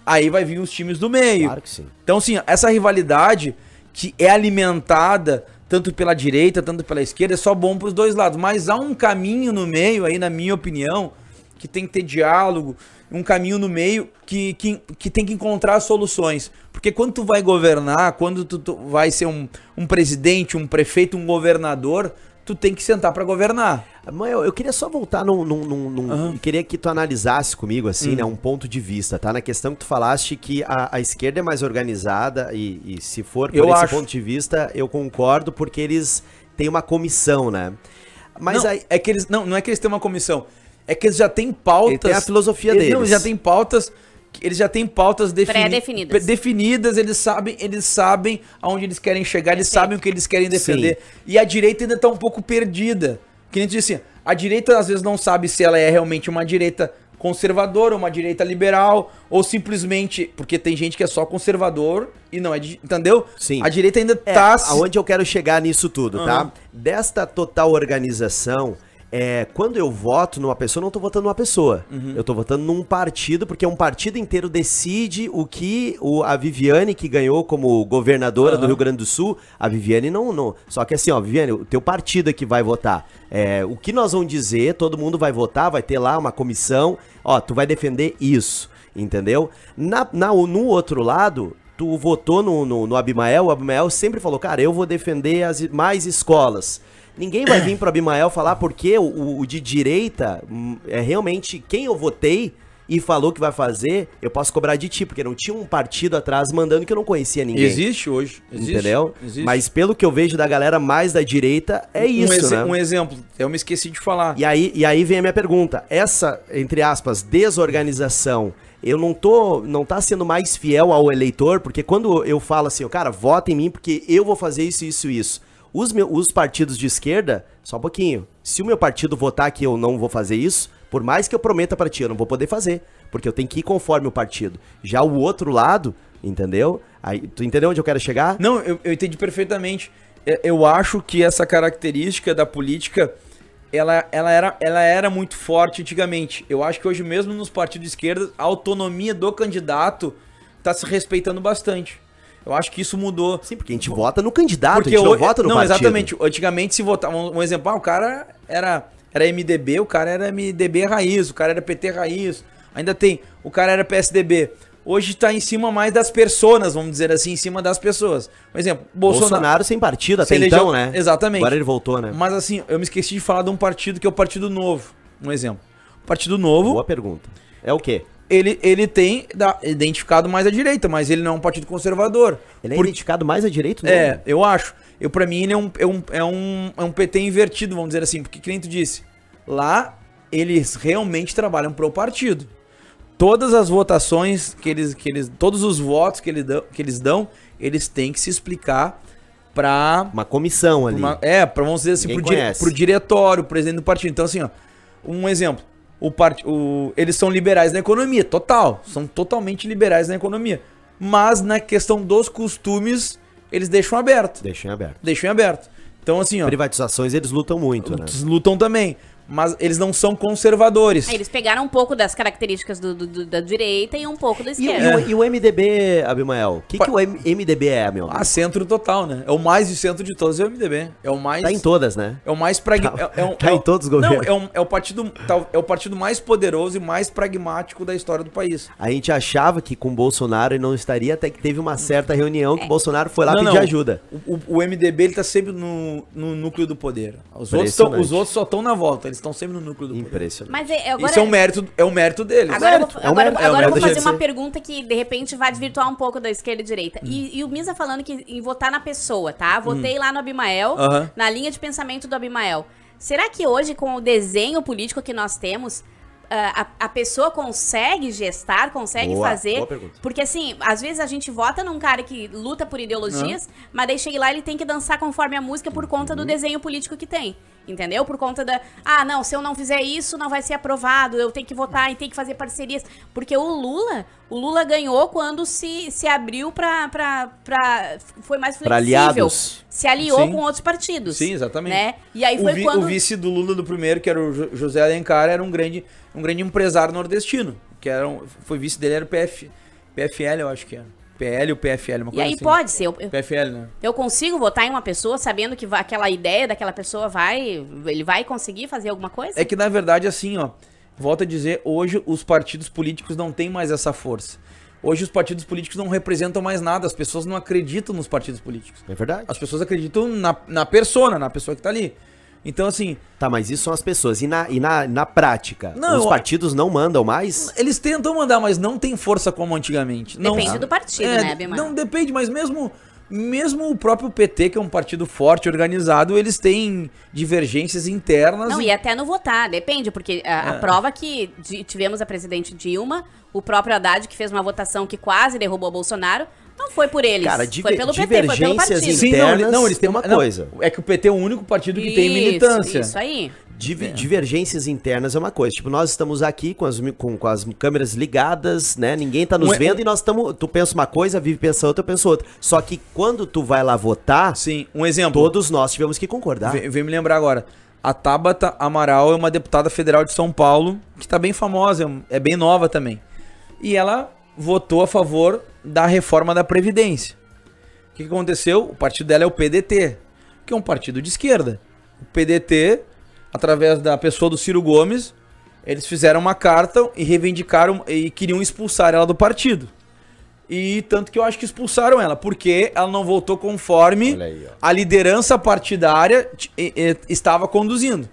Aí vai vir os times do meio. Claro que sim. Então, assim, essa rivalidade que é alimentada tanto pela direita, tanto pela esquerda, é só bom para os dois lados. Mas há um caminho no meio aí, na minha opinião, que tem que ter diálogo, um caminho no meio que, que, que tem que encontrar soluções. Porque quando tu vai governar, quando tu, tu vai ser um, um presidente, um prefeito, um governador, tu tem que sentar para governar. Mãe, eu, eu queria só voltar num. num, num, num Aham. Queria que tu analisasse comigo, assim, Hum. né? Um ponto de vista, tá? Na questão que tu falaste que a, a esquerda é mais organizada e, e se for por Eu esse acho. ponto de vista, eu concordo, porque eles têm uma comissão, né? Mas não, aí. é que eles não, não é que eles têm uma comissão, é que eles já têm pautas. Ele tem a filosofia eles, deles. Não, já tem pautas, eles já têm pautas defini- Pré-definidas. pre- definidas, eles sabem, eles sabem aonde eles querem chegar, eles Perfeito. sabem o que eles querem defender. E a direita ainda tá um pouco perdida. Que nem disse assim, a direita às vezes não sabe se ela é realmente uma direita conservadora, uma direita liberal, ou simplesmente porque tem gente que é só conservador e não é, de- entendeu? Sim. A direita ainda É, tá aonde eu quero chegar nisso tudo, tá? Aham. Desta total organização, é, quando eu voto numa pessoa, eu não tô votando numa pessoa. Uhum. Eu tô votando num partido, porque um partido inteiro decide o que o, a Viviane, que ganhou como governadora do Aham. Rio Grande do Sul, a Viviane não, não. Só que assim, ó, Viviane, o teu partido é que vai votar. É, o que nós vamos dizer, todo mundo vai votar, vai ter lá uma comissão, ó, tu vai defender isso, entendeu? Na, na, no outro lado, tu votou no, no, no Abimael, o Abimael sempre falou, cara, eu vou defender as mais escolas. Ninguém vai vir pro Abimael falar porque o, o- de direita hum, é realmente quem eu votei e falou que vai fazer, eu posso cobrar de ti, porque não tinha um partido atrás mandando que eu não conhecia ninguém. Existe hoje. Existe, entendeu? Existe. Mas pelo que eu vejo da galera mais da direita, é isso, um, exe- né? um exemplo, eu me esqueci de falar. E aí, e aí vem a minha pergunta. Essa, entre aspas, desorganização, eu não tô, não tá sendo mais fiel ao eleitor, porque quando eu falo assim, cara, vota em mim porque eu vou fazer isso, isso, isso. Os, meu, os partidos de esquerda, só um pouquinho. Se o meu partido votar que eu não vou fazer isso, por mais que eu prometa pra ti, eu não vou poder fazer, porque eu tenho que ir conforme o partido. Já o outro lado, entendeu? Aí, tu entendeu onde eu quero chegar? Não, eu, eu entendi perfeitamente. É, Eu acho que essa característica da política, ela, ela, era, ela era muito forte antigamente. Eu acho que hoje mesmo nos partidos de esquerda, a autonomia do candidato tá se respeitando bastante. Eu acho que isso mudou. Sim, porque a gente vota no candidato, a gente não vota no não, partido. exatamente. Antigamente se votava, um, um exemplo, ah, o cara era, era MDB, o cara era MDB raiz, o cara era PT raiz. Ainda tem, o cara era PSDB. Hoje tá em cima mais das personas, vamos dizer assim, em cima das pessoas. Por exemplo, Bolsonaro, Bolsonaro. sem partido até Se elegeu- então, né? Exatamente. Agora ele voltou, né? Mas assim, eu me esqueci de falar de um partido que é o Partido Novo. Um exemplo. Partido Novo, Boa pergunta. É o quê? Ele, ele tem da- identificado mais à direita, mas ele não é um partido conservador. Ele é identificado mais à direita? não? É, eu acho. Eu, pra mim, ele é um, é, um, é, um, é um PT invertido, vamos dizer assim. Porque, que nem tu disse, lá eles realmente trabalham pro partido. Todas as votações que eles, que eles. Todos os votos que, ele dão, que eles dão, eles têm que se explicar pra. Uma comissão ali. uma- é, pra, vamos dizer assim, pro, dire, pro diretório, presidente do partido. Então, assim, ó, um exemplo. O part, o, eles são liberais na economia, total. São totalmente liberais na economia. Mas na questão dos costumes, eles deixam aberto. Deixa em aberto. Deixam aberto. Então, assim, ó, Privatizações eles lutam muito, né? eles lutam também. Mas eles não são conservadores. Eles pegaram um pouco das características do, do- do- da direita e um pouco da E, esquerda. e o, e o MDB, Abimael? O que, que o M- MDB é, meu? Ah, centro total, né? É o mais de centro de todos, é o MDB. É o mais. Tá em todas, né? É o mais pragmático. Tá- é, é um- tá é em todos os Não, governos. é, um- é o partido, é o partido mais poderoso e mais pragmático da história do país. A gente achava que com o Bolsonaro ele não estaria, até que teve uma certa reunião que o Bolsonaro foi lá Não, pedir não. ajuda. O, o- o MDB ele tá sempre no, no núcleo do poder. Os outros, tão- os outros só estão na volta, eles estão sempre no núcleo do poder. Impressionante. Mas é, agora, Isso é um mérito, é um mérito deles. Agora, eu vou, É um agora, mérito, é um agora eu vou fazer uma pergunta que de repente vai desvirtuar um pouco da esquerda e direita. E, e o Misa falando que em votar na pessoa, tá? Votei lá no Abimael, Aham. na linha de pensamento do Abimael. Será que hoje, com o desenho político que nós temos, ah, a, a pessoa consegue gestar, consegue Boa, fazer? boa. Porque assim, às vezes a gente vota num cara que luta por ideologias, mas daí chega lá ele tem que dançar conforme a música por conta Uhum. do desenho político que tem. Entendeu? Por conta da. Ah, não, se eu não fizer isso, não vai ser aprovado. Eu tenho que votar e tenho que fazer parcerias. Porque o Lula, o Lula ganhou quando se, se abriu pra, pra, pra. Foi mais Pra flexível. aliados. Se aliou Sim. com outros partidos. Sim, exatamente. Né? E aí o, foi vi- quando. o vice do Lula do primeiro, que era o Jo- José Alencar, era um grande, um grande empresário nordestino. Que era um- foi vice dele, era o PF, PFL, eu acho que era. PL ou PFL, uma E coisa aí assim. pode ser. Eu, eu- PFL, né? eu consigo votar em uma pessoa sabendo que vai- aquela ideia daquela pessoa vai. Ele vai conseguir fazer alguma coisa? É que na verdade, assim, ó, volto a dizer, hoje os partidos políticos não têm mais essa força. Hoje os partidos políticos não representam mais nada, as pessoas não acreditam nos partidos políticos. É verdade. As pessoas acreditam na, na persona, na pessoa que tá ali. Então, assim, Tá, mas isso são as pessoas. E na, e na, na prática? Não, os partidos não mandam mais? eles tentam mandar, mas não tem força como antigamente. Não- Depende do partido, É, né, Bima? Não depende, mas mesmo mesmo o próprio PT, que é um partido forte, organizado, eles têm divergências internas. Não, e- e até no votar, depende, porque a, a É. prova que tivemos a presidente Dilma, o próprio Haddad, que fez uma votação que quase derrubou o Bolsonaro, não foi por eles. Cara, foi pelo PT, foi pelo divergências partido. Sim, não, internas ele- não, eles têm é uma não, coisa. é que o PT é o único partido que tem Isso, militância. Isso aí. Div- Divergências internas é uma coisa. Tipo, nós estamos aqui com as, com, com as câmeras ligadas, né? Ninguém tá nos Um- vendo e nós estamos. Tu pensa uma coisa, a Vivi pensa outra, eu penso outra. Só que quando tu vai lá votar, Sim, um exemplo. todos nós tivemos que concordar. Vem, vem me lembrar agora. A Tabata Amaral é uma deputada federal de São Paulo, que tá bem famosa, é um- é bem nova também. E ela votou a favor da reforma da Previdência. O que, aconteceu? O partido dela é o PDT, que é um partido de esquerda. O PDT, através da pessoa do Ciro Gomes, eles fizeram uma carta e reivindicaram e queriam expulsar ela do partido. E tanto que eu acho que expulsaram ela, porque ela não votou conforme aí, a liderança partidária estava conduzindo.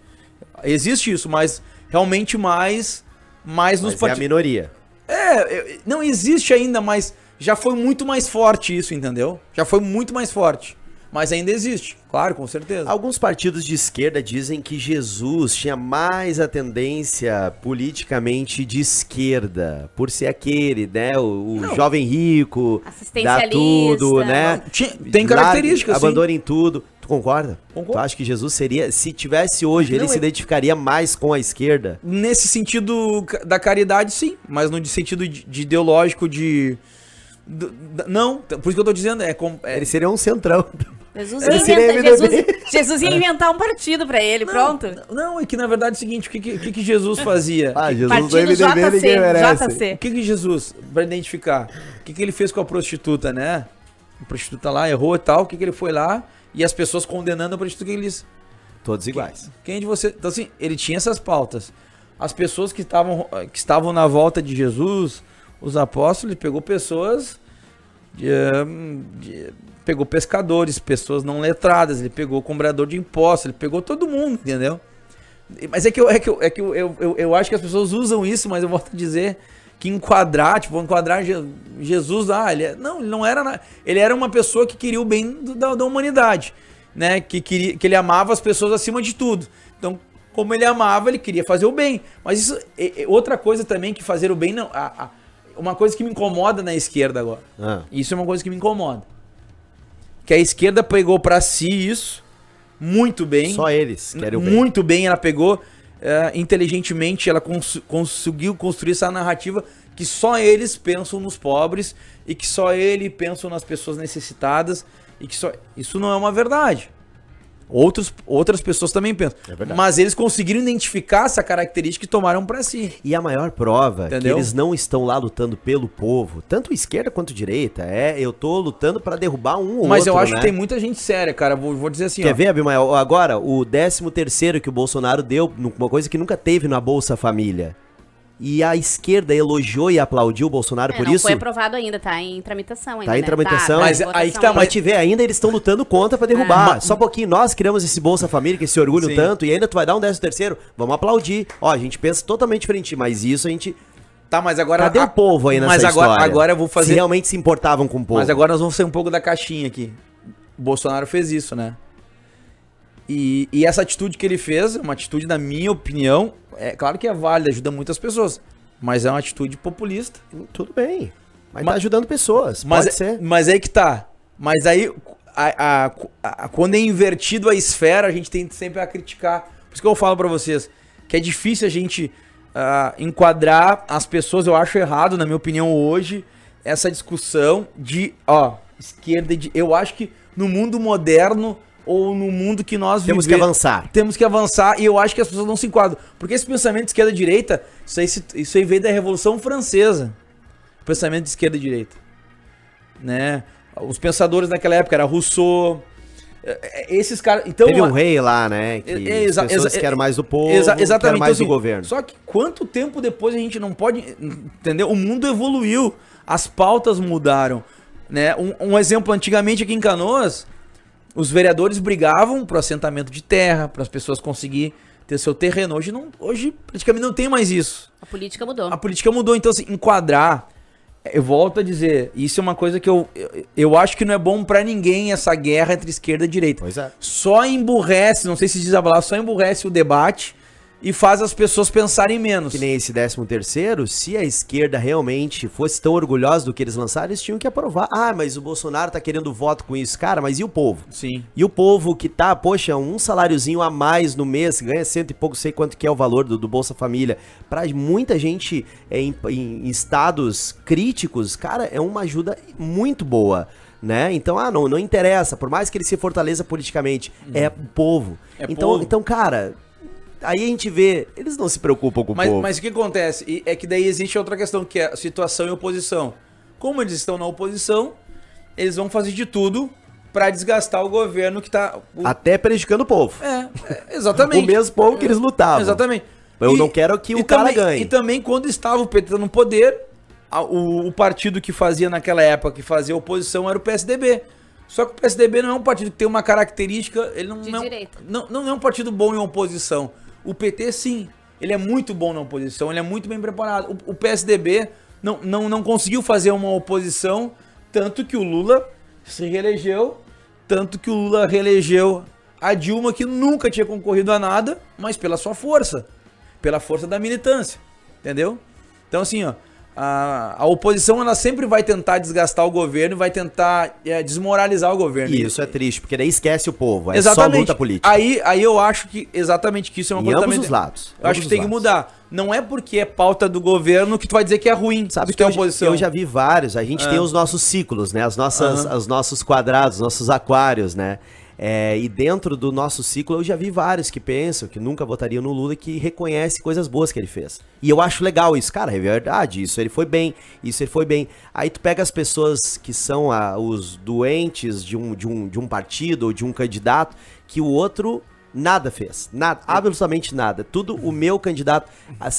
Existe isso, mas realmente mais mais nos Mas é a partidos. minoria. É, não existe ainda, mas já foi muito mais forte isso, entendeu? Já foi muito mais forte. Mas ainda existe, claro, com certeza. Alguns partidos de esquerda dizem que Jesus tinha mais a tendência politicamente de esquerda, por ser aquele, né? O, o jovem rico, dá tudo, né? Não, tem características. Abandona em tudo. Tu concorda? Concordo. Tu acha que Jesus seria, se tivesse hoje, ele Não, se é- identificaria mais com a esquerda? Nesse sentido da caridade, sim. Mas no de sentido de, de ideológico de. Não, por isso que eu tô dizendo, é, com- é Ele seria um centrão. Jesus Ele ia, MDB. Jesus, Jesus ia inventar um partido pra ele, pronto. Não, é que na verdade é o seguinte, o que, que, o que Jesus fazia? Ah, Jesus Partido JC, O JC. que que Jesus, pra identificar, o que que ele fez com a prostituta, né? A prostituta lá errou e tal, o que que ele foi lá e as pessoas condenando a prostituta, o que ele disse? Todos iguais. Quem de você... Então assim, ele tinha essas pautas. As pessoas que estavam, que estavam na volta de Jesus, os apóstolos, ele pegou pessoas... de, de- pegou pescadores, pessoas não letradas, ele pegou cobrador de impostos, ele pegou todo mundo, entendeu? Mas é que, eu, é que, eu, é que eu, eu, eu, acho que as pessoas usam isso, mas eu volto a dizer que enquadrar, tipo, enquadrar Je- Jesus, ah, ele é- não, ele não era, ele era uma pessoa que queria o bem do- da, da humanidade, né? Que queria, que ele amava as pessoas acima de tudo. Então, como ele amava, ele queria fazer o bem. Mas isso, é outra coisa também que fazer o bem não, a- a- uma coisa que me incomoda na esquerda agora. Ah. Isso é uma coisa que me incomoda. Que a esquerda pegou pra si isso muito bem. Só eles querem o bem. Muito bem, ela pegou é, inteligentemente, ela cons- conseguiu construir essa narrativa que só eles pensam nos pobres e que só ele pensam nas pessoas necessitadas e que só isso não é uma verdade. Outros, outras pessoas também pensam. É. Mas eles conseguiram identificar essa característica e tomaram pra si. E a maior prova Entendeu? que eles não estão lá lutando pelo povo, tanto esquerda quanto direita, é eu tô lutando pra derrubar um ou Mas outro, eu acho né? que tem muita gente séria, cara. Vou, vou dizer assim, Quer ó. ver, Abimael? Agora, o 13 terceiro que o Bolsonaro deu, uma coisa que nunca teve na Bolsa Família. E a esquerda elogiou e aplaudiu o Bolsonaro É, por não isso. foi aprovado ainda, tá em tramitação ainda. Tá em né? tramitação. Mas aí que tá, mas- te ver, ainda eles estão lutando contra pra derrubar. É. Só um pouquinho, nós criamos esse Bolsa Família, que se orgulham Sim. tanto, e ainda tu vai dar um 13 terceiro, vamos aplaudir. Ó, a gente pensa totalmente diferente, mas isso a gente... Tá, mas agora. Cadê a- o povo aí nessa Mas agora, história? agora eu vou Se fazer. realmente se importavam com o povo. Mas agora nós vamos sair um pouco da caixinha aqui. O Bolsonaro fez isso, né? E, e essa atitude que ele fez, é uma atitude, na minha opinião, é claro que é válida, ajuda muitas pessoas. Mas é uma atitude populista. Tudo bem. Mas, Mas- tá ajudando pessoas, Mas, pode é- ser. mas aí que tá. Mas aí, a- a- a- quando é invertido a esfera, a gente tem sempre a criticar. Por isso que eu falo pra vocês que é difícil a gente ah, enquadrar as pessoas. Eu acho errado, na minha opinião, hoje, essa discussão de, ó, esquerda e de. Eu acho que no mundo moderno ou no mundo que nós Temos que vive- avançar. temos que avançar e eu acho que as pessoas não se enquadram. Porque esse pensamento de esquerda e direita, isso aí, isso aí veio da Revolução Francesa. O pensamento de esquerda e direita. né? Os pensadores naquela época era Rousseau, é, é, esses caras. Então, Teve um rei lá, né? Que É, é, exa- as pessoas exa- querem mais do povo, Exa- querem exatamente. mais então, do assim, governo. Só que quanto tempo depois a gente não pode. Entendeu? O mundo evoluiu. As pautas mudaram. Né? Um, um exemplo, antigamente aqui em Canoas, os vereadores brigavam pro assentamento de terra, para as pessoas conseguirem ter seu terreno. Hoje, não, hoje praticamente não tem mais isso. A política mudou. A política mudou, então assim, enquadrar. Eu volto a dizer, isso é uma coisa que eu, eu, eu acho que não é bom pra ninguém essa guerra entre esquerda e direita. Pois é. Só emburrece, não sei se diz a palavra, só emburrece o debate e faz as pessoas pensarem menos. Que nem esse 13 terceiro, se a esquerda realmente fosse tão orgulhosa do que eles lançaram, eles tinham que aprovar. Ah, mas o Bolsonaro tá querendo voto com isso. Cara, mas e o povo? Sim. E o povo que tá, poxa, um saláriozinho a mais no mês, ganha cento e pouco, sei quanto que é o valor do, do Bolsa Família. Pra muita gente é, em, em estados críticos, cara, é uma ajuda muito boa. Né? Então, ah, não, não interessa, por mais que ele se fortaleça politicamente, é o povo. É então, povo. então, cara, aí a gente vê, eles não se preocupam com o Mas, povo. mas o que acontece? E É que daí existe outra questão, que é a situação e oposição. Como eles estão na oposição, eles vão fazer de tudo pra desgastar o governo que tá. o- Até prejudicando o povo. É, é, exatamente. O mesmo povo que eles lutavam. Exatamente. Eu E- não quero que o cara também- ganhe. E também quando estava o PT no poder, a- o, o partido que fazia naquela época, que fazia oposição, era o PSDB. Só que o PSDB não é um partido que tem uma característica. Ele não, De não, direita. não, não é um partido bom em oposição. O PT, sim. Ele é muito bom na oposição, ele é muito bem preparado. O, o PSDB não, não, não conseguiu fazer uma oposição, tanto que o Lula se reelegeu, tanto que o Lula reelegeu a Dilma, que nunca tinha concorrido a nada, mas pela sua força, pela força da militância, entendeu? Então, assim, ó, a, a oposição ela sempre vai tentar desgastar o governo e vai tentar é, desmoralizar o governo. E isso é triste, porque daí esquece o povo. É exatamente. só luta política. Aí, aí eu acho que exatamente que isso é uma Em coisa ambos também- os lados. Eu acho que tem os que lados. mudar. Não é porque é pauta do governo que tu vai dizer que é ruim. Sabe que é eu, já- oposição. eu já vi vários. A gente Ah. tem os nossos ciclos, né? As nossas, Aham. os nossos quadrados, nossos aquários, né? É, e dentro do nosso ciclo eu já vi vários que pensam que nunca votariam no Lula e que reconhecem coisas boas que ele fez. E eu acho legal isso, cara, é verdade, isso ele foi bem, isso ele foi bem. Aí tu pega as pessoas que são ah, os doentes de um, de, um, de um partido ou de um candidato que o outro nada fez, nada, absolutamente nada. Tudo o meu candidato.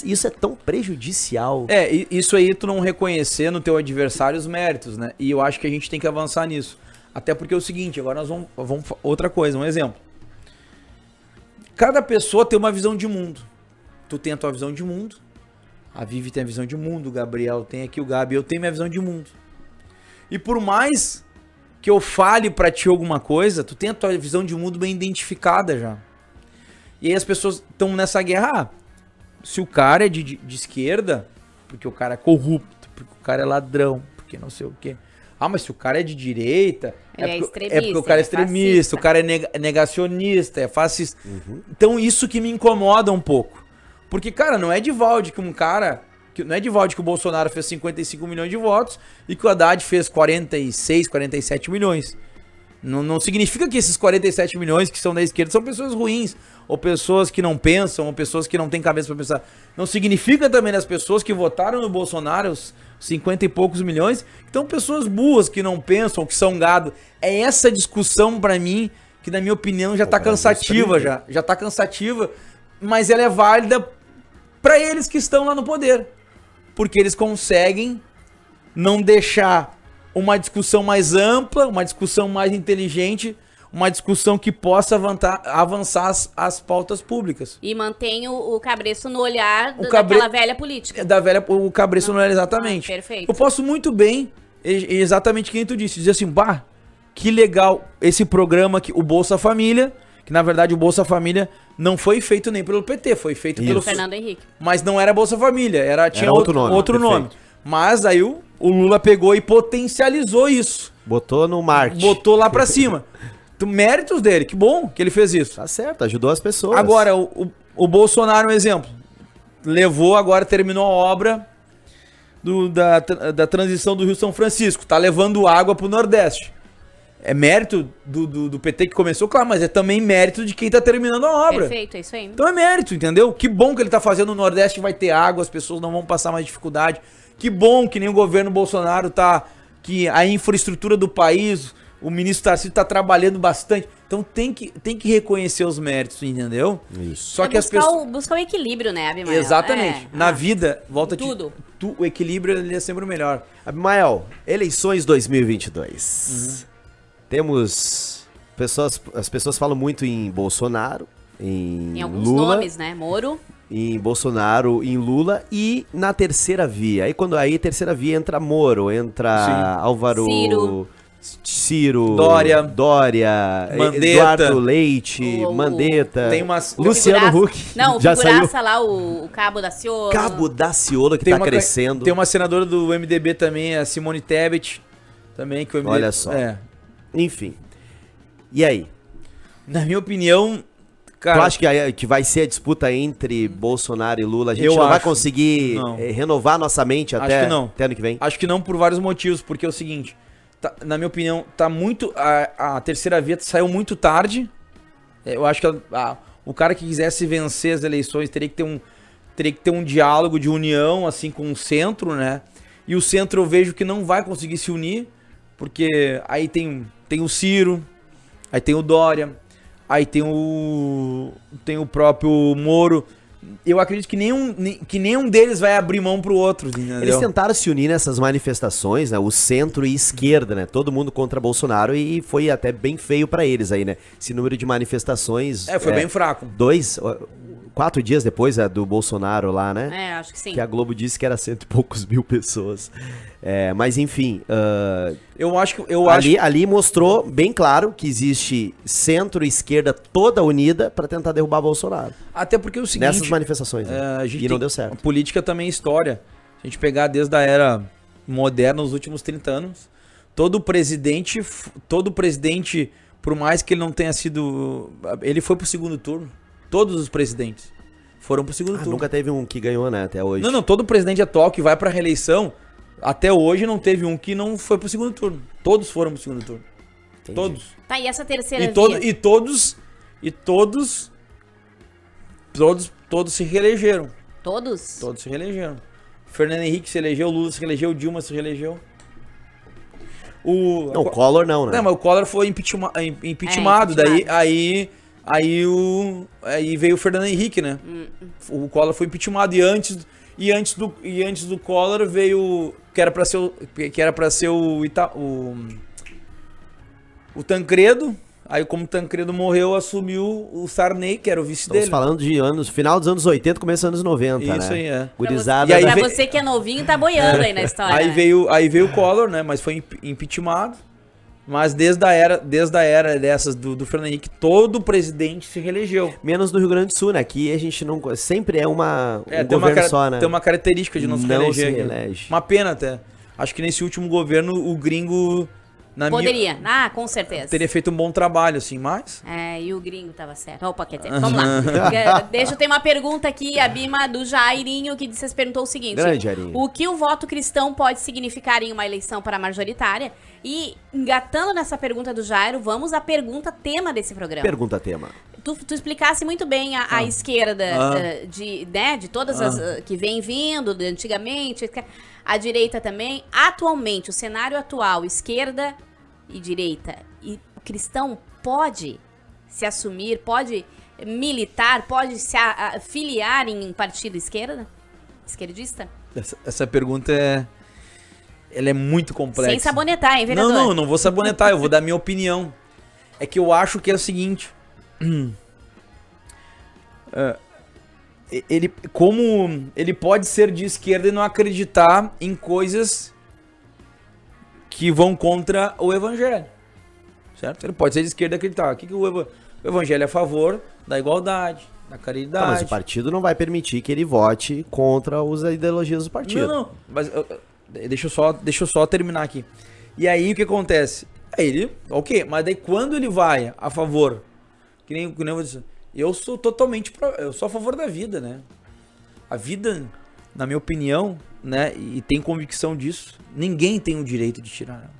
Isso é tão prejudicial. É, isso aí tu não reconhecer no teu adversário os méritos, né? E eu acho que a gente tem que avançar nisso. Até porque é o seguinte, agora nós vamos, vamos outra coisa, um exemplo. Cada pessoa tem uma visão de mundo. Tu tem a tua visão de mundo. A Vivi tem a visão de mundo, o Gabriel tem aqui o Gabi, eu tenho minha visão de mundo. E por mais que eu fale pra ti alguma coisa, tu tem a tua visão de mundo bem identificada já. E aí as pessoas estão nessa guerra. Ah, se o cara é de, de, de esquerda, porque o cara é corrupto, porque o cara é ladrão, porque não sei o quê. Ah, mas se o cara é de direita, Ele é porque, extremista, porque o cara é é extremista, fascista. o cara é nega- negacionista, é fascista. Então isso que me incomoda um pouco. Porque, cara, não é de Valde que um cara. Que, não é de Valde que o Bolsonaro fez 55 milhões de votos e que o Haddad fez 46, 47 milhões. Não, não significa que esses 47 milhões que são da esquerda são pessoas ruins, ou pessoas que não pensam, ou pessoas que não têm cabeça pra pensar. Não significa também as pessoas que votaram no Bolsonaro, os 50 e poucos milhões, que são pessoas boas, que não pensam, que são gado. É essa discussão pra mim, que na minha opinião já tá cansativa, isso já. Já tá cansativa, mas ela é válida pra eles que estão lá no poder. Porque eles conseguem não deixar uma discussão mais ampla, uma discussão mais inteligente, uma discussão que possa avançar, avançar as, as pautas públicas. E mantém o, o cabreço no olhar do- cabre- daquela velha política. É Da velha, o cabreço não era exatamente. Ah, perfeito. Eu posso muito bem, exatamente quem tu disse, dizer assim, bah, que legal esse programa que o Bolsa Família, que na verdade o Bolsa Família não foi feito nem pelo PT, foi feito pelo Isso. Fernando Henrique. mas não era Bolsa Família, era tinha Era outro, outro outro nome, nome. perfeito. Mas aí o, o Lula pegou e potencializou isso. Botou no marketing. Botou lá pra cima. Méritos dele, que bom que ele fez isso. Tá certo, ajudou as pessoas. Agora, o, o, o Bolsonaro, um exemplo. Levou, agora terminou a obra do- da, da transição do Rio São Francisco. Tá levando água pro Nordeste. É mérito do, do, do PT que começou, claro, mas é também mérito de quem tá terminando a obra. Perfeito, é isso aí. Então é mérito, entendeu? Que bom que ele tá fazendo no Nordeste, vai ter água, as pessoas não vão passar mais dificuldade. Que bom que nem o governo Bolsonaro tá que a infraestrutura do país, o ministro Tarcísio está trabalhando bastante. Então tem que, tem que reconhecer os méritos, entendeu? Isso. Só É que as buscar pessoas. O, buscar o equilíbrio, né, Abimael? Exatamente. É. Na Ah, vida, volta em tudo. Tu, o equilíbrio ele é sempre o melhor. Abimael, eleições 2022. Temos pessoas, as pessoas falam muito em Bolsonaro, em, Em alguns Lula, nomes, né? Moro. Em Bolsonaro, em Lula e na terceira via. Aí quando aí terceira via entra Moro, entra Sim. Álvaro Ciro. Ciro, Dória. Dória, Mandetta. Eduardo Leite, O- o- Mandetta. Tem umas- Luciano Figuraça- Huck. Não, o já saiu. figuraça lá, o, o Cabo da Ciolo. Cabo Daciolo que Tem tá uma, crescendo. Tem uma senadora do MDB também, a Simone Tebet. Também, que o MDB, Olha só. É. Enfim. E aí? Na minha opinião, cara. tu acha que, que vai ser a disputa entre Bolsonaro e Lula? A gente Eu não vai acho. conseguir Não. eh, renovar nossa mente até, até ano que vem? Acho que não por vários motivos, porque é o seguinte, tá- na minha opinião, tá muito. A, a terceira via saiu muito tarde. É, Eu acho que a- a- o cara que quisesse vencer as eleições teria que ter um. Teria que ter um diálogo de união, assim, com o centro, né? E o centro eu vejo que não vai conseguir se unir, porque aí tem, tem o Ciro, aí tem o Dória, aí tem o. tem o próprio Moro. Eu acredito que nenhum, que nenhum deles vai abrir mão pro outro, entendeu? Eles tentaram se unir nessas manifestações, né? O centro e esquerda, né? Todo mundo contra Bolsonaro e foi até bem feio pra eles aí, né? Esse número de manifestações. É, foi bem fraco. Dois, quatro dias depois é, do Bolsonaro lá, né? É, acho que sim. Que a Globo disse que era cento e poucos mil pessoas. É, mas enfim, ah, Eu acho que eu acho ali, ali mostrou bem claro que existe centro e esquerda toda unida pra tentar derrubar Bolsonaro. até porque é o seguinte, nessas manifestações. né? é, a gente e não deu certo. A política também é história. Se a gente pegar desde a era moderna, os últimos 30 anos, todo presidente, todo presidente, por mais que ele não tenha sido, ele foi pro segundo turno. Todos os presidentes foram pro segundo Ah, turno. nunca teve um que ganhou, né? Até hoje. Não, não, todo presidente atual que vai pra reeleição, até hoje não teve um que não foi pro segundo turno. Todos foram pro segundo turno. Entendi. Todos. Tá, e essa terceira E, todo, e todos. E todos. Todos, todos se reelegeram. Todos? Todos se reelegeram. Fernando Henrique se elegeu, Lula se reelegeu, Dilma se reelegeu. O. Não, o Collor não, né? Não, mas o Collor foi impeachma- im- impeachmentado. É, daí, impeachmentado. aí, aí, o, aí veio o Fernando Henrique, né? Hum, O Collor foi impeachmentado e antes, e antes do e antes do Collor veio que era para ser o, que era para ser o, Ita, o o Tancredo. Aí como o Tancredo morreu, assumiu o Sarney, que era o vice Estamos dele. falando de anos, final dos anos 80, começo dos anos 90, Isso né? aí, é. Pra Gurizada. E aí pra veio- você que é novinho, tá boiando aí na história. Aí né? veio, aí veio o Collor, né? Mas foi imp- impeachmentado. Mas desde a era, desde a era dessas do, do Fernando Henrique, todo presidente se reelegeu. Menos no Rio Grande do Sul, né? Aqui a gente não. Sempre é uma. É, um tem, uma, só, né? tem uma característica de não se Não reeleger. se reelege. Uma pena até. Acho que nesse último governo o gringo, na minha, Poderia. Ah, com certeza. teria feito um bom trabalho, assim, mas... É, e o gringo tava certo. Ó, o paquete. Vamos lá. Deixa eu ter uma pergunta aqui, a Bima do Jairinho, que disse, perguntou o seguinte: Grande, Jairinho. O que o voto cristão pode significar em uma eleição para a majoritária? E, engatando nessa pergunta do Jairo, vamos à pergunta tema desse programa. Pergunta tema. Tu, tu explicasse muito bem a, a esquerda Ah. eh, de, né, de todas as eh, que vem vindo, de antigamente, a direita também. Atualmente, o cenário atual, esquerda e direita, e o cristão pode se assumir, pode militar, pode se filiar em partido esquerda? Esquerdista? Essa, essa pergunta é... Ela é muito complexa. Sem sabonetar, hein, vereador? Não, não, não vou sabonetar, eu vou dar minha opinião. É que eu acho que é o seguinte. É, ele, como ele pode ser de esquerda e não acreditar em coisas que vão contra o evangelho. Certo? Ele pode ser de esquerda acreditar. O que, que o, eva- o evangelho é a favor da igualdade, da Tá, caridade. mas o partido não vai permitir que ele vote contra as ideologias do partido. Não, não. Mas eu- eu- deixa, eu só, deixa eu só terminar aqui. E aí o que acontece? Aí ele, ok, mas daí quando ele vai a favor, que nem, que nem eu disse, eu sou totalmente, pro- eu sou a favor da vida, né? A vida, na minha opinião, né, e tem convicção disso, ninguém tem o direito de tirar ela.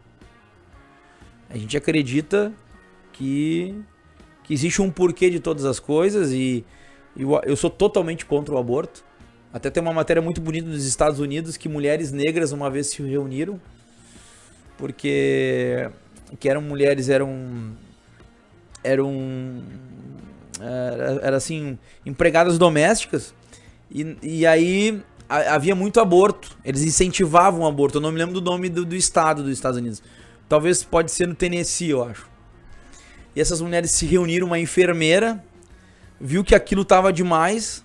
A gente acredita que, que existe um porquê de todas as coisas e, e eu, sou totalmente contra o aborto. Até tem uma matéria muito bonita dos Estados Unidos que mulheres negras uma vez se reuniram porque que eram mulheres eram eram era, era assim empregadas domésticas e, e aí havia muito aborto. Eles incentivavam o aborto. Eu não me lembro do nome do, do estado dos Estados Unidos. Talvez pode ser no Tennessee, eu acho. E essas mulheres se reuniram, uma enfermeira viu que aquilo tava demais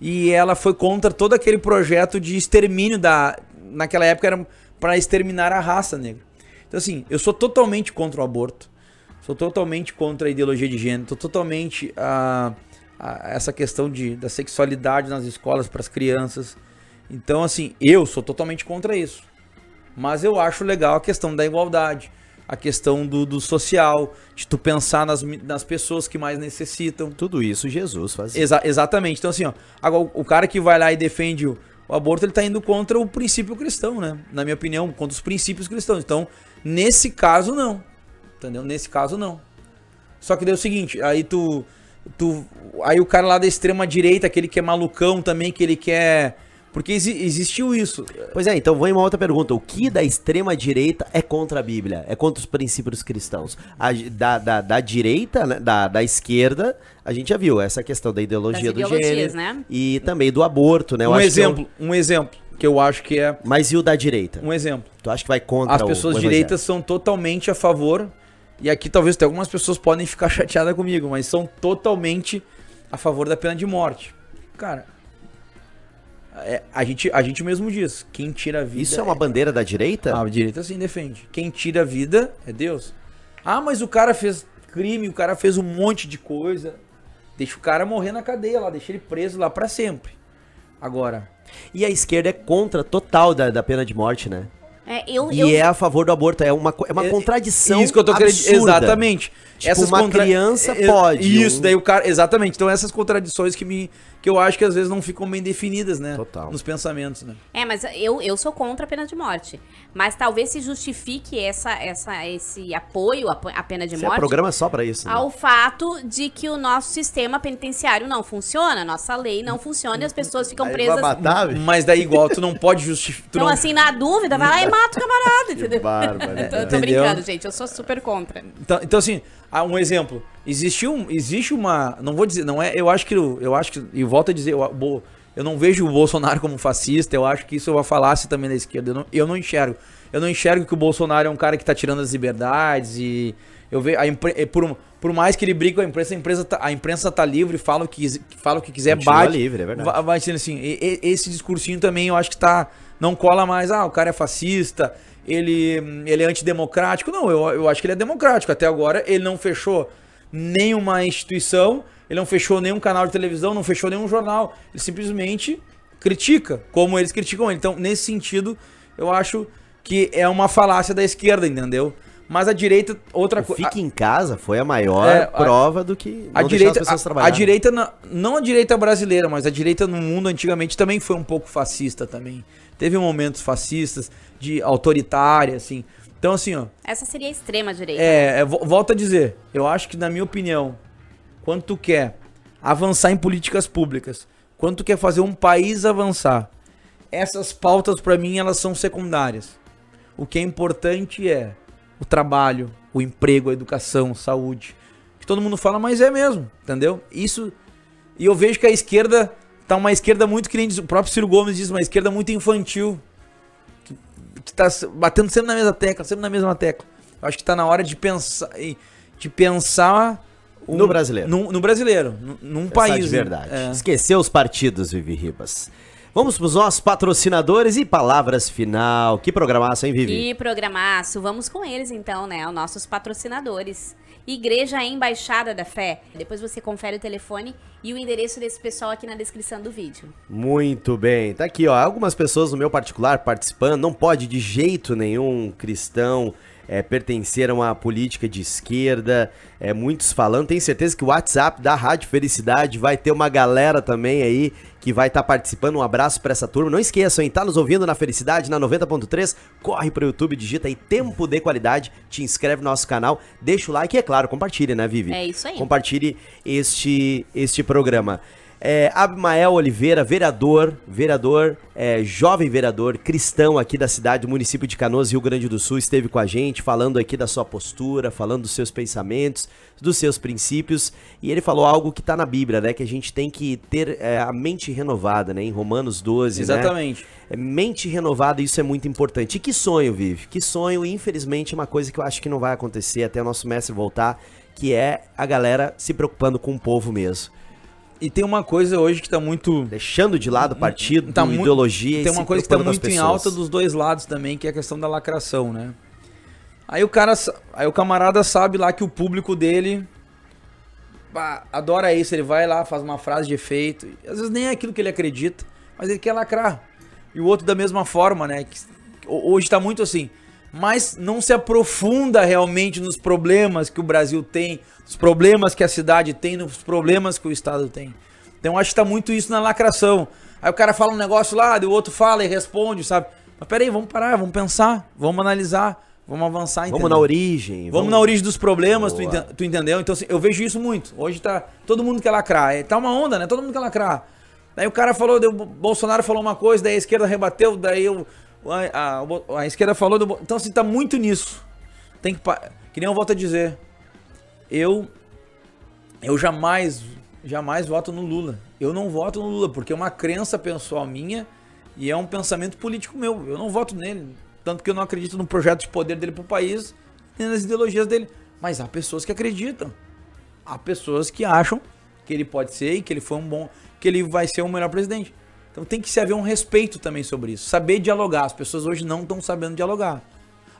e ela foi contra todo aquele projeto de extermínio da naquela época era para exterminar a raça negra. Então assim, eu sou totalmente contra o aborto. Sou totalmente contra a ideologia de gênero, tô totalmente a, a essa questão de, da sexualidade nas escolas para as crianças. Então assim, eu sou totalmente contra isso. Mas eu acho legal a questão da igualdade, a questão do, do social, de tu pensar nas, nas pessoas que mais necessitam. Tudo isso Jesus fazia. Exa- exatamente. Então, assim, ó, agora, o- o cara que vai lá e defende o, o aborto, ele tá indo contra o princípio cristão, né? Na minha opinião, contra os princípios cristãos. Então, nesse caso, não. Entendeu? Nesse caso, não. Só que daí é o seguinte, aí tu. Tu aí o cara lá da extrema direita, aquele que é malucão também, que ele quer. Porque exi- existiu isso. Pois é, então vou em uma outra pergunta. O que da extrema direita é contra a Bíblia? É contra os princípios cristãos? A- da, da, da direita, né, da, da esquerda, a gente já viu essa questão da ideologia Das do gênero né? e também do aborto, né? Eu um acho que é exemplo, um exemplo que eu acho que é Mas e o da direita? um exemplo. Tu acha que vai contra As o- pessoas o direitas são totalmente a favor. E aqui talvez até algumas pessoas podem ficar chateadas comigo, mas são totalmente a favor da pena de morte. Cara, é, a, gente, a gente mesmo diz, quem tira a vida. Isso é uma bandeira da direita? Ah, a direita sim defende. Quem tira a vida é Deus. Ah, mas o cara fez crime, o cara fez um monte de coisa. Deixa o cara morrer na cadeia lá, deixa ele preso lá pra sempre. Agora, E a esquerda é contra total da, da pena de morte, né? É, eu, E eu, é a favor do aborto. É uma, é uma É- contradição. Isso que eu tô querendo. Exatamente. Tipo, uma criança é- é- pode, Isso, um- daí o cara. Exatamente. Então essas contradições que me. Que eu acho que às vezes não ficam bem definidas, né? Total. Nos pensamentos, né? É, mas eu, eu sou contra a pena de morte. Mas talvez se justifique essa, essa, esse apoio à pena de Esse é morte programa só pra isso. né? ao fato de que o nosso sistema penitenciário não funciona, nossa lei não funciona e as pessoas ficam Aí presas. vai matar, velho? Mas daí igual, tu não pode justificar. Então, assim, na dúvida, vai lá e mata o camarada, entendeu? bárbaro, Eu tô, tô Entendeu? brincando, gente. Eu sou super contra. Então, então assim, ah, um exemplo. Existe, um, existe uma. Não vou dizer, não é. Eu acho que. Eu acho que. E volto a dizer, eu, eu não vejo o Bolsonaro como fascista. Eu acho que isso é uma falácia também da esquerda. Eu não, eu não enxergo. Eu não enxergo que o Bolsonaro é um cara que tá tirando as liberdades e. Eu vejo. A impre, é, por, por mais que ele brigue com a imprensa, a imprensa tá, a imprensa tá livre, fala o que, fala o que quiser, Continua bate. livre, é verdade. Vai, vai sendo assim. e- e- esse discursinho também eu acho que tá. Não cola mais. Ah, o cara é fascista. Ele, ele é antidemocrático. Não, eu, eu acho que ele é democrático. Até agora ele não fechou nenhuma instituição, ele não fechou nenhum canal de televisão, não fechou nenhum jornal. Ele simplesmente critica, como eles criticam ele. Então, nesse sentido, eu acho que é uma falácia da esquerda, entendeu? Mas a direita, outra coisa. Fique em casa foi a maior É, a- prova do que A direita, as pessoas a, a direita na- não a direita brasileira, mas a direita no mundo antigamente também foi um pouco fascista também. Teve momentos fascistas, de autoritária, assim. Então, assim, ó, Essa seria a extrema direita. é, é, vo- volto a dizer, eu acho que na minha opinião, quando tu quer avançar em políticas públicas, quando tu quer fazer um país avançar, essas pautas pra mim elas são secundárias. O que é importante é o trabalho, o emprego, a educação, saúde. Que todo mundo fala, mas é mesmo, entendeu? Isso e eu vejo que a esquerda tá uma esquerda muito que nem diz- o próprio Ciro Gomes diz, uma esquerda muito infantil. Que, que tá batendo sempre na mesma tecla, sempre na mesma tecla. Eu acho que tá na hora de pensar de pensar um- No brasileiro. num- no brasileiro, num, num país, de né? verdade. É. Esqueceu os partidos, Vivi Ribas. Vamos pros nossos patrocinadores e palavras final. Que programaço, hein, Vivi? E programaço, vamos com eles então, né? Os nossos patrocinadores. Igreja Embaixada da Fé. Depois você confere o telefone e o endereço desse pessoal aqui na descrição do vídeo. Muito bem. Tá aqui, ó. Algumas pessoas no meu particular participando. Não pode de jeito nenhum cristão é, pertencer a uma política de esquerda. É, muitos falando. Tenho certeza que o WhatsApp da Rádio Felicidade vai ter uma galera também aí que vai estar participando. Um abraço pra essa turma. Não esqueçam, hein? Tá nos ouvindo na Felicidade, na 90.3. Corre pro YouTube, digita aí Tempo de Qualidade. Te inscreve no nosso canal. Deixa o like e, é claro, compartilha, né, Vivi? É isso aí. Compartilhe este, este programa. É, Abimael Oliveira, vereador, vereador, é, jovem vereador, cristão aqui da cidade, município de Canoas, Rio Grande do Sul, esteve com a gente, falando aqui da sua postura, falando dos seus pensamentos, dos seus princípios, e ele falou algo que está na Bíblia, né, que a gente tem que ter é, a mente renovada, né, em Romanos 12, Exatamente. Né? Mente renovada, isso é muito importante. E que sonho, Vive? Que sonho, infelizmente, é uma coisa que eu acho que não vai acontecer até o nosso mestre voltar, que é a galera se preocupando com o povo mesmo. E tem uma coisa hoje que tá muito. Deixando de lado partido, tá ideologia Tem uma coisa que tá muito em alta dos dois lados também, que é a questão da lacração, né? Aí o cara. Aí o camarada sabe lá que o público dele. adora isso, ele vai lá, faz uma frase de efeito. Às vezes nem é aquilo que ele acredita, mas ele quer lacrar. E o outro da mesma forma, né? Que, hoje tá muito assim mas não se aprofunda realmente nos problemas que o Brasil tem, nos problemas que a cidade tem, nos problemas que o Estado tem. Então acho que está muito isso na lacração. Aí o cara fala um negócio lá, o outro fala e responde, sabe? Mas peraí, vamos parar, vamos pensar, vamos analisar, vamos avançar. Entendeu? Vamos na origem. Vamos, vamos, na origem dos problemas, tu, ent tu, entendeu? Então assim, eu vejo isso muito. Hoje tá todo mundo quer lacrar. É, tá uma onda, né? Todo mundo quer lacrar. Daí o cara falou, o Bolsonaro falou uma coisa, daí a esquerda rebateu, daí eu, a, a, a esquerda falou do. Então, assim, tá muito nisso. Tem que. Que nem eu volto a dizer. Eu. Eu jamais. Jamais voto no Lula. Eu não voto no Lula, porque é uma crença pessoal minha e é um pensamento político meu. Eu não voto nele. Tanto que eu não acredito no projeto de poder dele pro país, nem nas ideologias dele. Mas há pessoas que acreditam. Há pessoas que acham que ele pode ser e que ele foi um bom. que ele vai ser o melhor presidente. Então tem que se haver um respeito também sobre isso. Saber dialogar. As pessoas hoje não estão sabendo dialogar.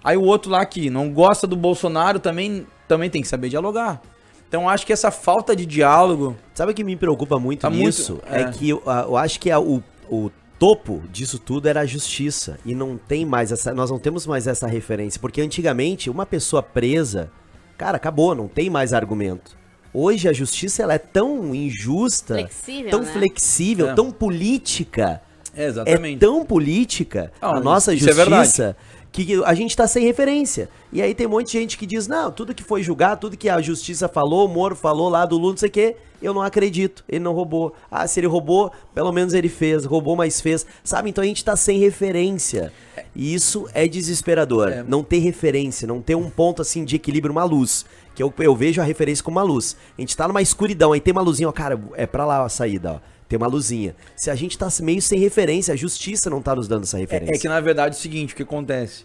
Aí o outro lá que não gosta do Bolsonaro também, também tem que saber dialogar. Então acho que essa falta de diálogo. Sabe o que me preocupa muito tá nisso? Muito, é. é. que eu, eu, acho que a, o, o topo disso tudo era a justiça. E não tem mais essa. Nós não temos mais essa referência. Porque antigamente, uma pessoa presa, cara, acabou, não tem mais argumento. Hoje a justiça ela é tão injusta, flexível, tão né? flexível, é. tão política. É, exatamente. É tão política ah, a nossa é justiça é que a gente está sem referência. E aí tem um monte de gente que diz: não, tudo que foi julgado, tudo que a justiça falou, o Moro falou lá do Lula, não sei o quê, eu não acredito. Ele não roubou. Ah, se ele roubou, pelo menos ele fez. Roubou, mas fez. Sabe? Então a gente está sem referência. E isso é desesperador. É. Não ter referência, não ter um ponto assim de equilíbrio, uma luz que eu, eu vejo a referência como uma luz. A gente tá numa escuridão, aí tem uma luzinha, ó, cara, é pra lá a saída, ó. Tem uma luzinha. Se a gente tá meio sem referência, a justiça não tá nos dando essa referência. É, é que na verdade é o seguinte, o que acontece?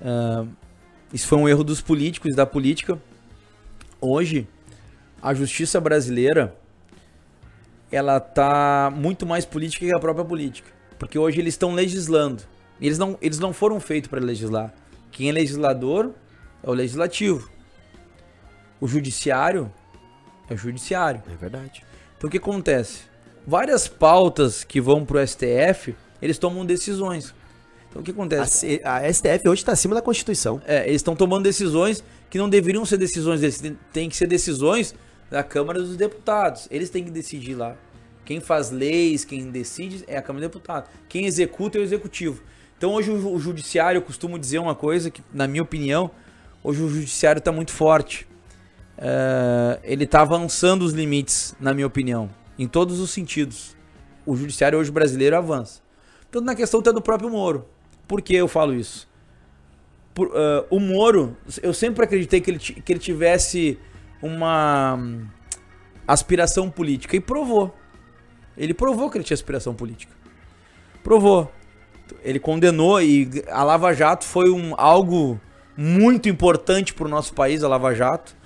Uh, isso foi um erro dos políticos, da política. Hoje, a justiça brasileira, ela tá muito mais política que a própria política. Porque hoje eles estão legislando. Eles não, eles não foram feitos para legislar. Quem é legislador é o legislativo. O judiciário é o judiciário. É verdade. Então o que acontece? Várias pautas que vão pro STF, eles tomam decisões. Então o que acontece? A, a STF hoje está acima da Constituição. É, eles estão tomando decisões que não deveriam ser decisões deles. Tem, tem que ser decisões da Câmara dos Deputados. Eles têm que decidir lá. Quem faz leis, quem decide é a Câmara dos Deputados. Quem executa é o Executivo. Então hoje o, o Judiciário, eu costumo dizer uma coisa que, na minha opinião, hoje o Judiciário está muito forte. Uh, ele está avançando os limites, na minha opinião, em todos os sentidos. O judiciário hoje brasileiro avança. Tanto na questão até do próprio Moro. Por que eu falo isso? Por, uh, o Moro, eu sempre acreditei que ele, que ele tivesse uma hum, aspiração política e provou. Ele provou que ele tinha aspiração política. Provou. Ele condenou e a Lava Jato foi um, algo muito importante para o nosso país, a Lava Jato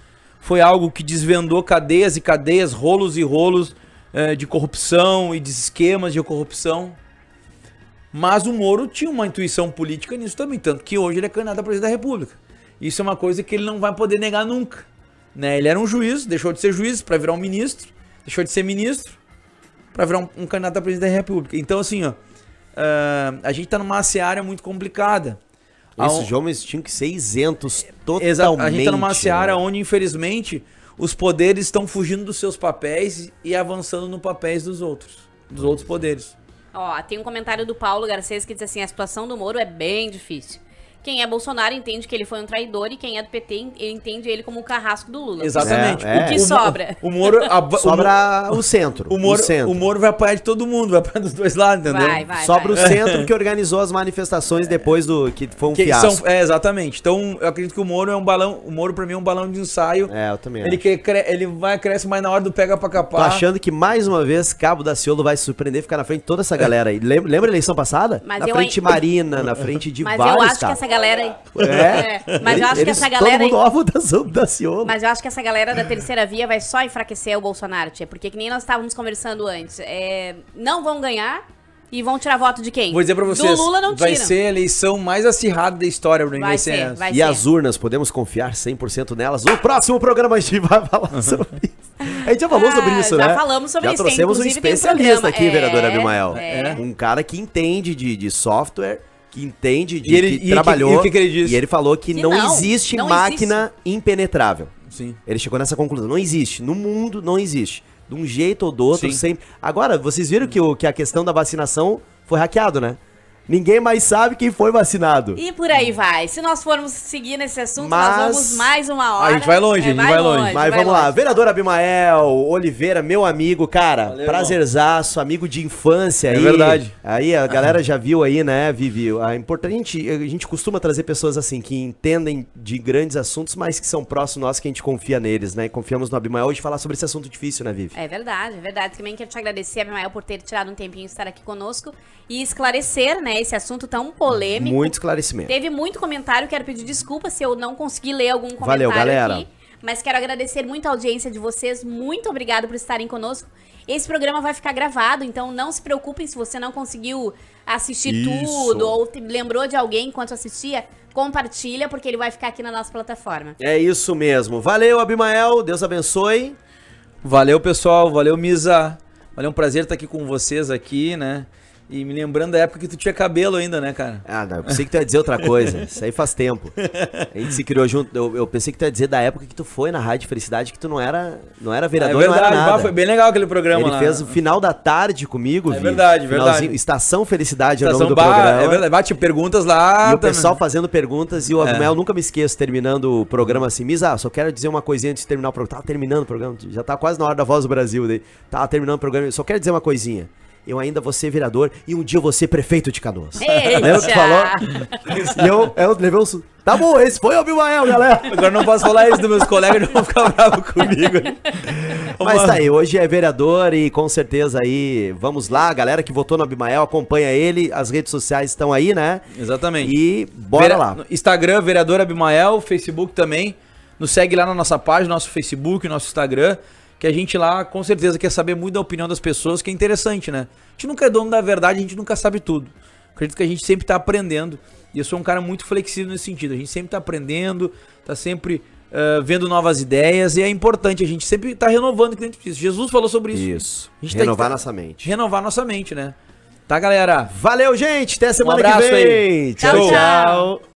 foi algo que desvendou cadeias e cadeias, rolos e rolos é, de corrupção e de esquemas de corrupção. Mas o Moro tinha uma intuição política nisso também, tanto que hoje ele é candidato a presidente da República. Isso é uma coisa que ele não vai poder negar nunca. Né? Ele era um juiz, deixou de ser juiz para virar um ministro, deixou de ser ministro para virar um, um, candidato a presidente da República. Então, assim, ó, uh, a gente está numa seara muito complicada. Esses homens tinham que ser isentos totalmente. Exato. A gente tá numa seara né? onde, infelizmente, os poderes estão fugindo dos seus papéis e avançando no papéis dos outros. Dos outros poderes. Ó, tem um comentário do Paulo Garcês que diz assim: a situação do Moro é bem difícil. Quem é Bolsonaro entende que ele foi um traidor e quem é do PT entende ele como o carrasco do Lula. Exatamente. É, é. O que sobra? O Moro, a- Sobra o centro. o Moro, o centro. o Moro vai apanhar de todo mundo, vai apanhar dos dois lados, entendeu? Vai, vai, Sobra vai. o centro que organizou as manifestações depois do que foi um Que fiasco. são, é, exatamente. Então, eu acredito que o Moro é um balão. O Moro, pra mim, é um balão de ensaio. É, eu também Ele, acho. que, cre- ele vai cresce mais na hora do pega pra Tô capar. achando que mais uma vez Cabo da Ciolo vai se surpreender e ficar na frente de toda essa galera aí. Lembra, lembra a eleição passada? Mas na frente de ai- Marina, na frente de Mas vários, eu acho que cara. essa galera aí. É. É, mas eu acho que Eles- essa galera Todo mundo aí. alvo da, da Ciolo. Mas eu acho que essa galera da terceira via vai só enfraquecer o Bolsonaro, tia. Porque que nem nós estávamos conversando antes. é, não vão ganhar e vão tirar voto de quem? Vou dizer pra vocês. Do Lula não vai tiram. ser a eleição mais acirrada da história pra mim. Vai ser, essa. vai E ser. as urnas, podemos confiar 100% nelas? No próximo programa a gente vai falar sobre isso. A gente já falou Ah, sobre isso, já né? falamos sobre já isso, trouxemos um um especialista programa. aqui, É, vereador Abimael. é. Um cara que entende de, de software, que entende de E ele- que e trabalhou. que- e o que que ele disse? E ele falou que, Que não, não, existe não máquina impenetrável. Sim. Ele chegou nessa conclusão. Não existe. No mundo, não existe. De um jeito ou do outro, Sim. sempre. Agora, vocês viram que, o, que a questão da vacinação foi hackeado, né? Ninguém mais sabe quem foi vacinado. E por aí vai. Se nós formos seguir nesse assunto, Mas- nós vamos mais uma hora. É, A gente vai longe, a gente vai longe. Mas vai vamos lá, longe. vereador Abimael Oliveira, meu amigo, cara, Valeu, prazerzaço, amigo de infância É aí. verdade. Aí a galera já viu aí, né, Vivi, a importante, a gente costuma trazer pessoas assim, que entendem de grandes assuntos, mas que são próximos nós, que a gente confia neles, né, e confiamos no Abimael hoje falar sobre esse assunto difícil, né, Vivi? É verdade, é verdade. Também quero te agradecer, Abimael, por ter tirado um tempinho de estar aqui conosco e esclarecer, né, esse assunto tão polêmico. Muito esclarecimento. Teve muito comentário, quero pedir desculpa se eu não consegui ler algum comentário Valeu, galera. aqui. Mas quero agradecer muito a audiência de vocês. Muito obrigado por estarem conosco. Esse programa vai ficar gravado, então não se preocupem se você não conseguiu assistir Isso. tudo ou lembrou de alguém enquanto assistia. Compartilha, porque ele vai ficar aqui na nossa plataforma. É isso mesmo. Valeu, Abimael, Deus abençoe. Valeu, pessoal. Valeu, Misa. Valeu, um prazer estar aqui com vocês aqui, né? E me lembrando da época que tu tinha cabelo ainda, né, cara? Ah, não, eu pensei que tu ia dizer outra coisa. Isso aí faz tempo. A gente se criou junto. Eu, eu pensei que tu ia dizer da época que tu foi na Rádio Felicidade, que tu não era, não era vereador, é não verdade, era bah, nada. foi bem legal aquele programa Ele lá. fez o final da tarde comigo, É Vivi. verdade, verdade. Estação Felicidade é o Estação nome do Bar, programa. É verdade, bate perguntas lá. E o também. pessoal fazendo perguntas e o É. Abimel nunca me esqueço, terminando o programa assim, Misa, só quero dizer uma coisinha antes de terminar o programa. Tava terminando o programa, já tá quase na hora da voz do Brasil. Daí. Tava terminando o programa, só quero dizer uma coisinha. Eu ainda vou ser vereador e um dia eu vou ser prefeito de Canoas. Lembra que falou? E eu, eu levei um... Tá bom, esse foi o Abimael, galera. Agora não posso falar isso dos meus colegas, não vão ficar bravos comigo. Mas tá aí, hoje é vereador e com certeza aí, vamos lá, galera que votou no Abimael, acompanha ele, as redes sociais estão aí, né? Exatamente. E bora Vera- lá. Instagram, vereador Abimael, Facebook também. Nos segue lá na nossa página, nosso Facebook, nosso Instagram, que a gente lá com certeza quer saber muito da opinião das pessoas, que é interessante, né? A gente nunca é dono da verdade, a gente nunca sabe tudo. Acredito que a gente sempre tá aprendendo. E eu sou um cara muito flexível nesse sentido. A gente sempre tá aprendendo, tá sempre ah, vendo novas ideias, e é importante, a gente sempre tá renovando o que a gente disse. Jesus falou sobre isso. Isso. A gente tem Renovar que- nossa mente. Renovar nossa mente, né? Tá, galera? Valeu, gente. Até semana Um abraço que vem. aí. Tchau, Tchau, tchau.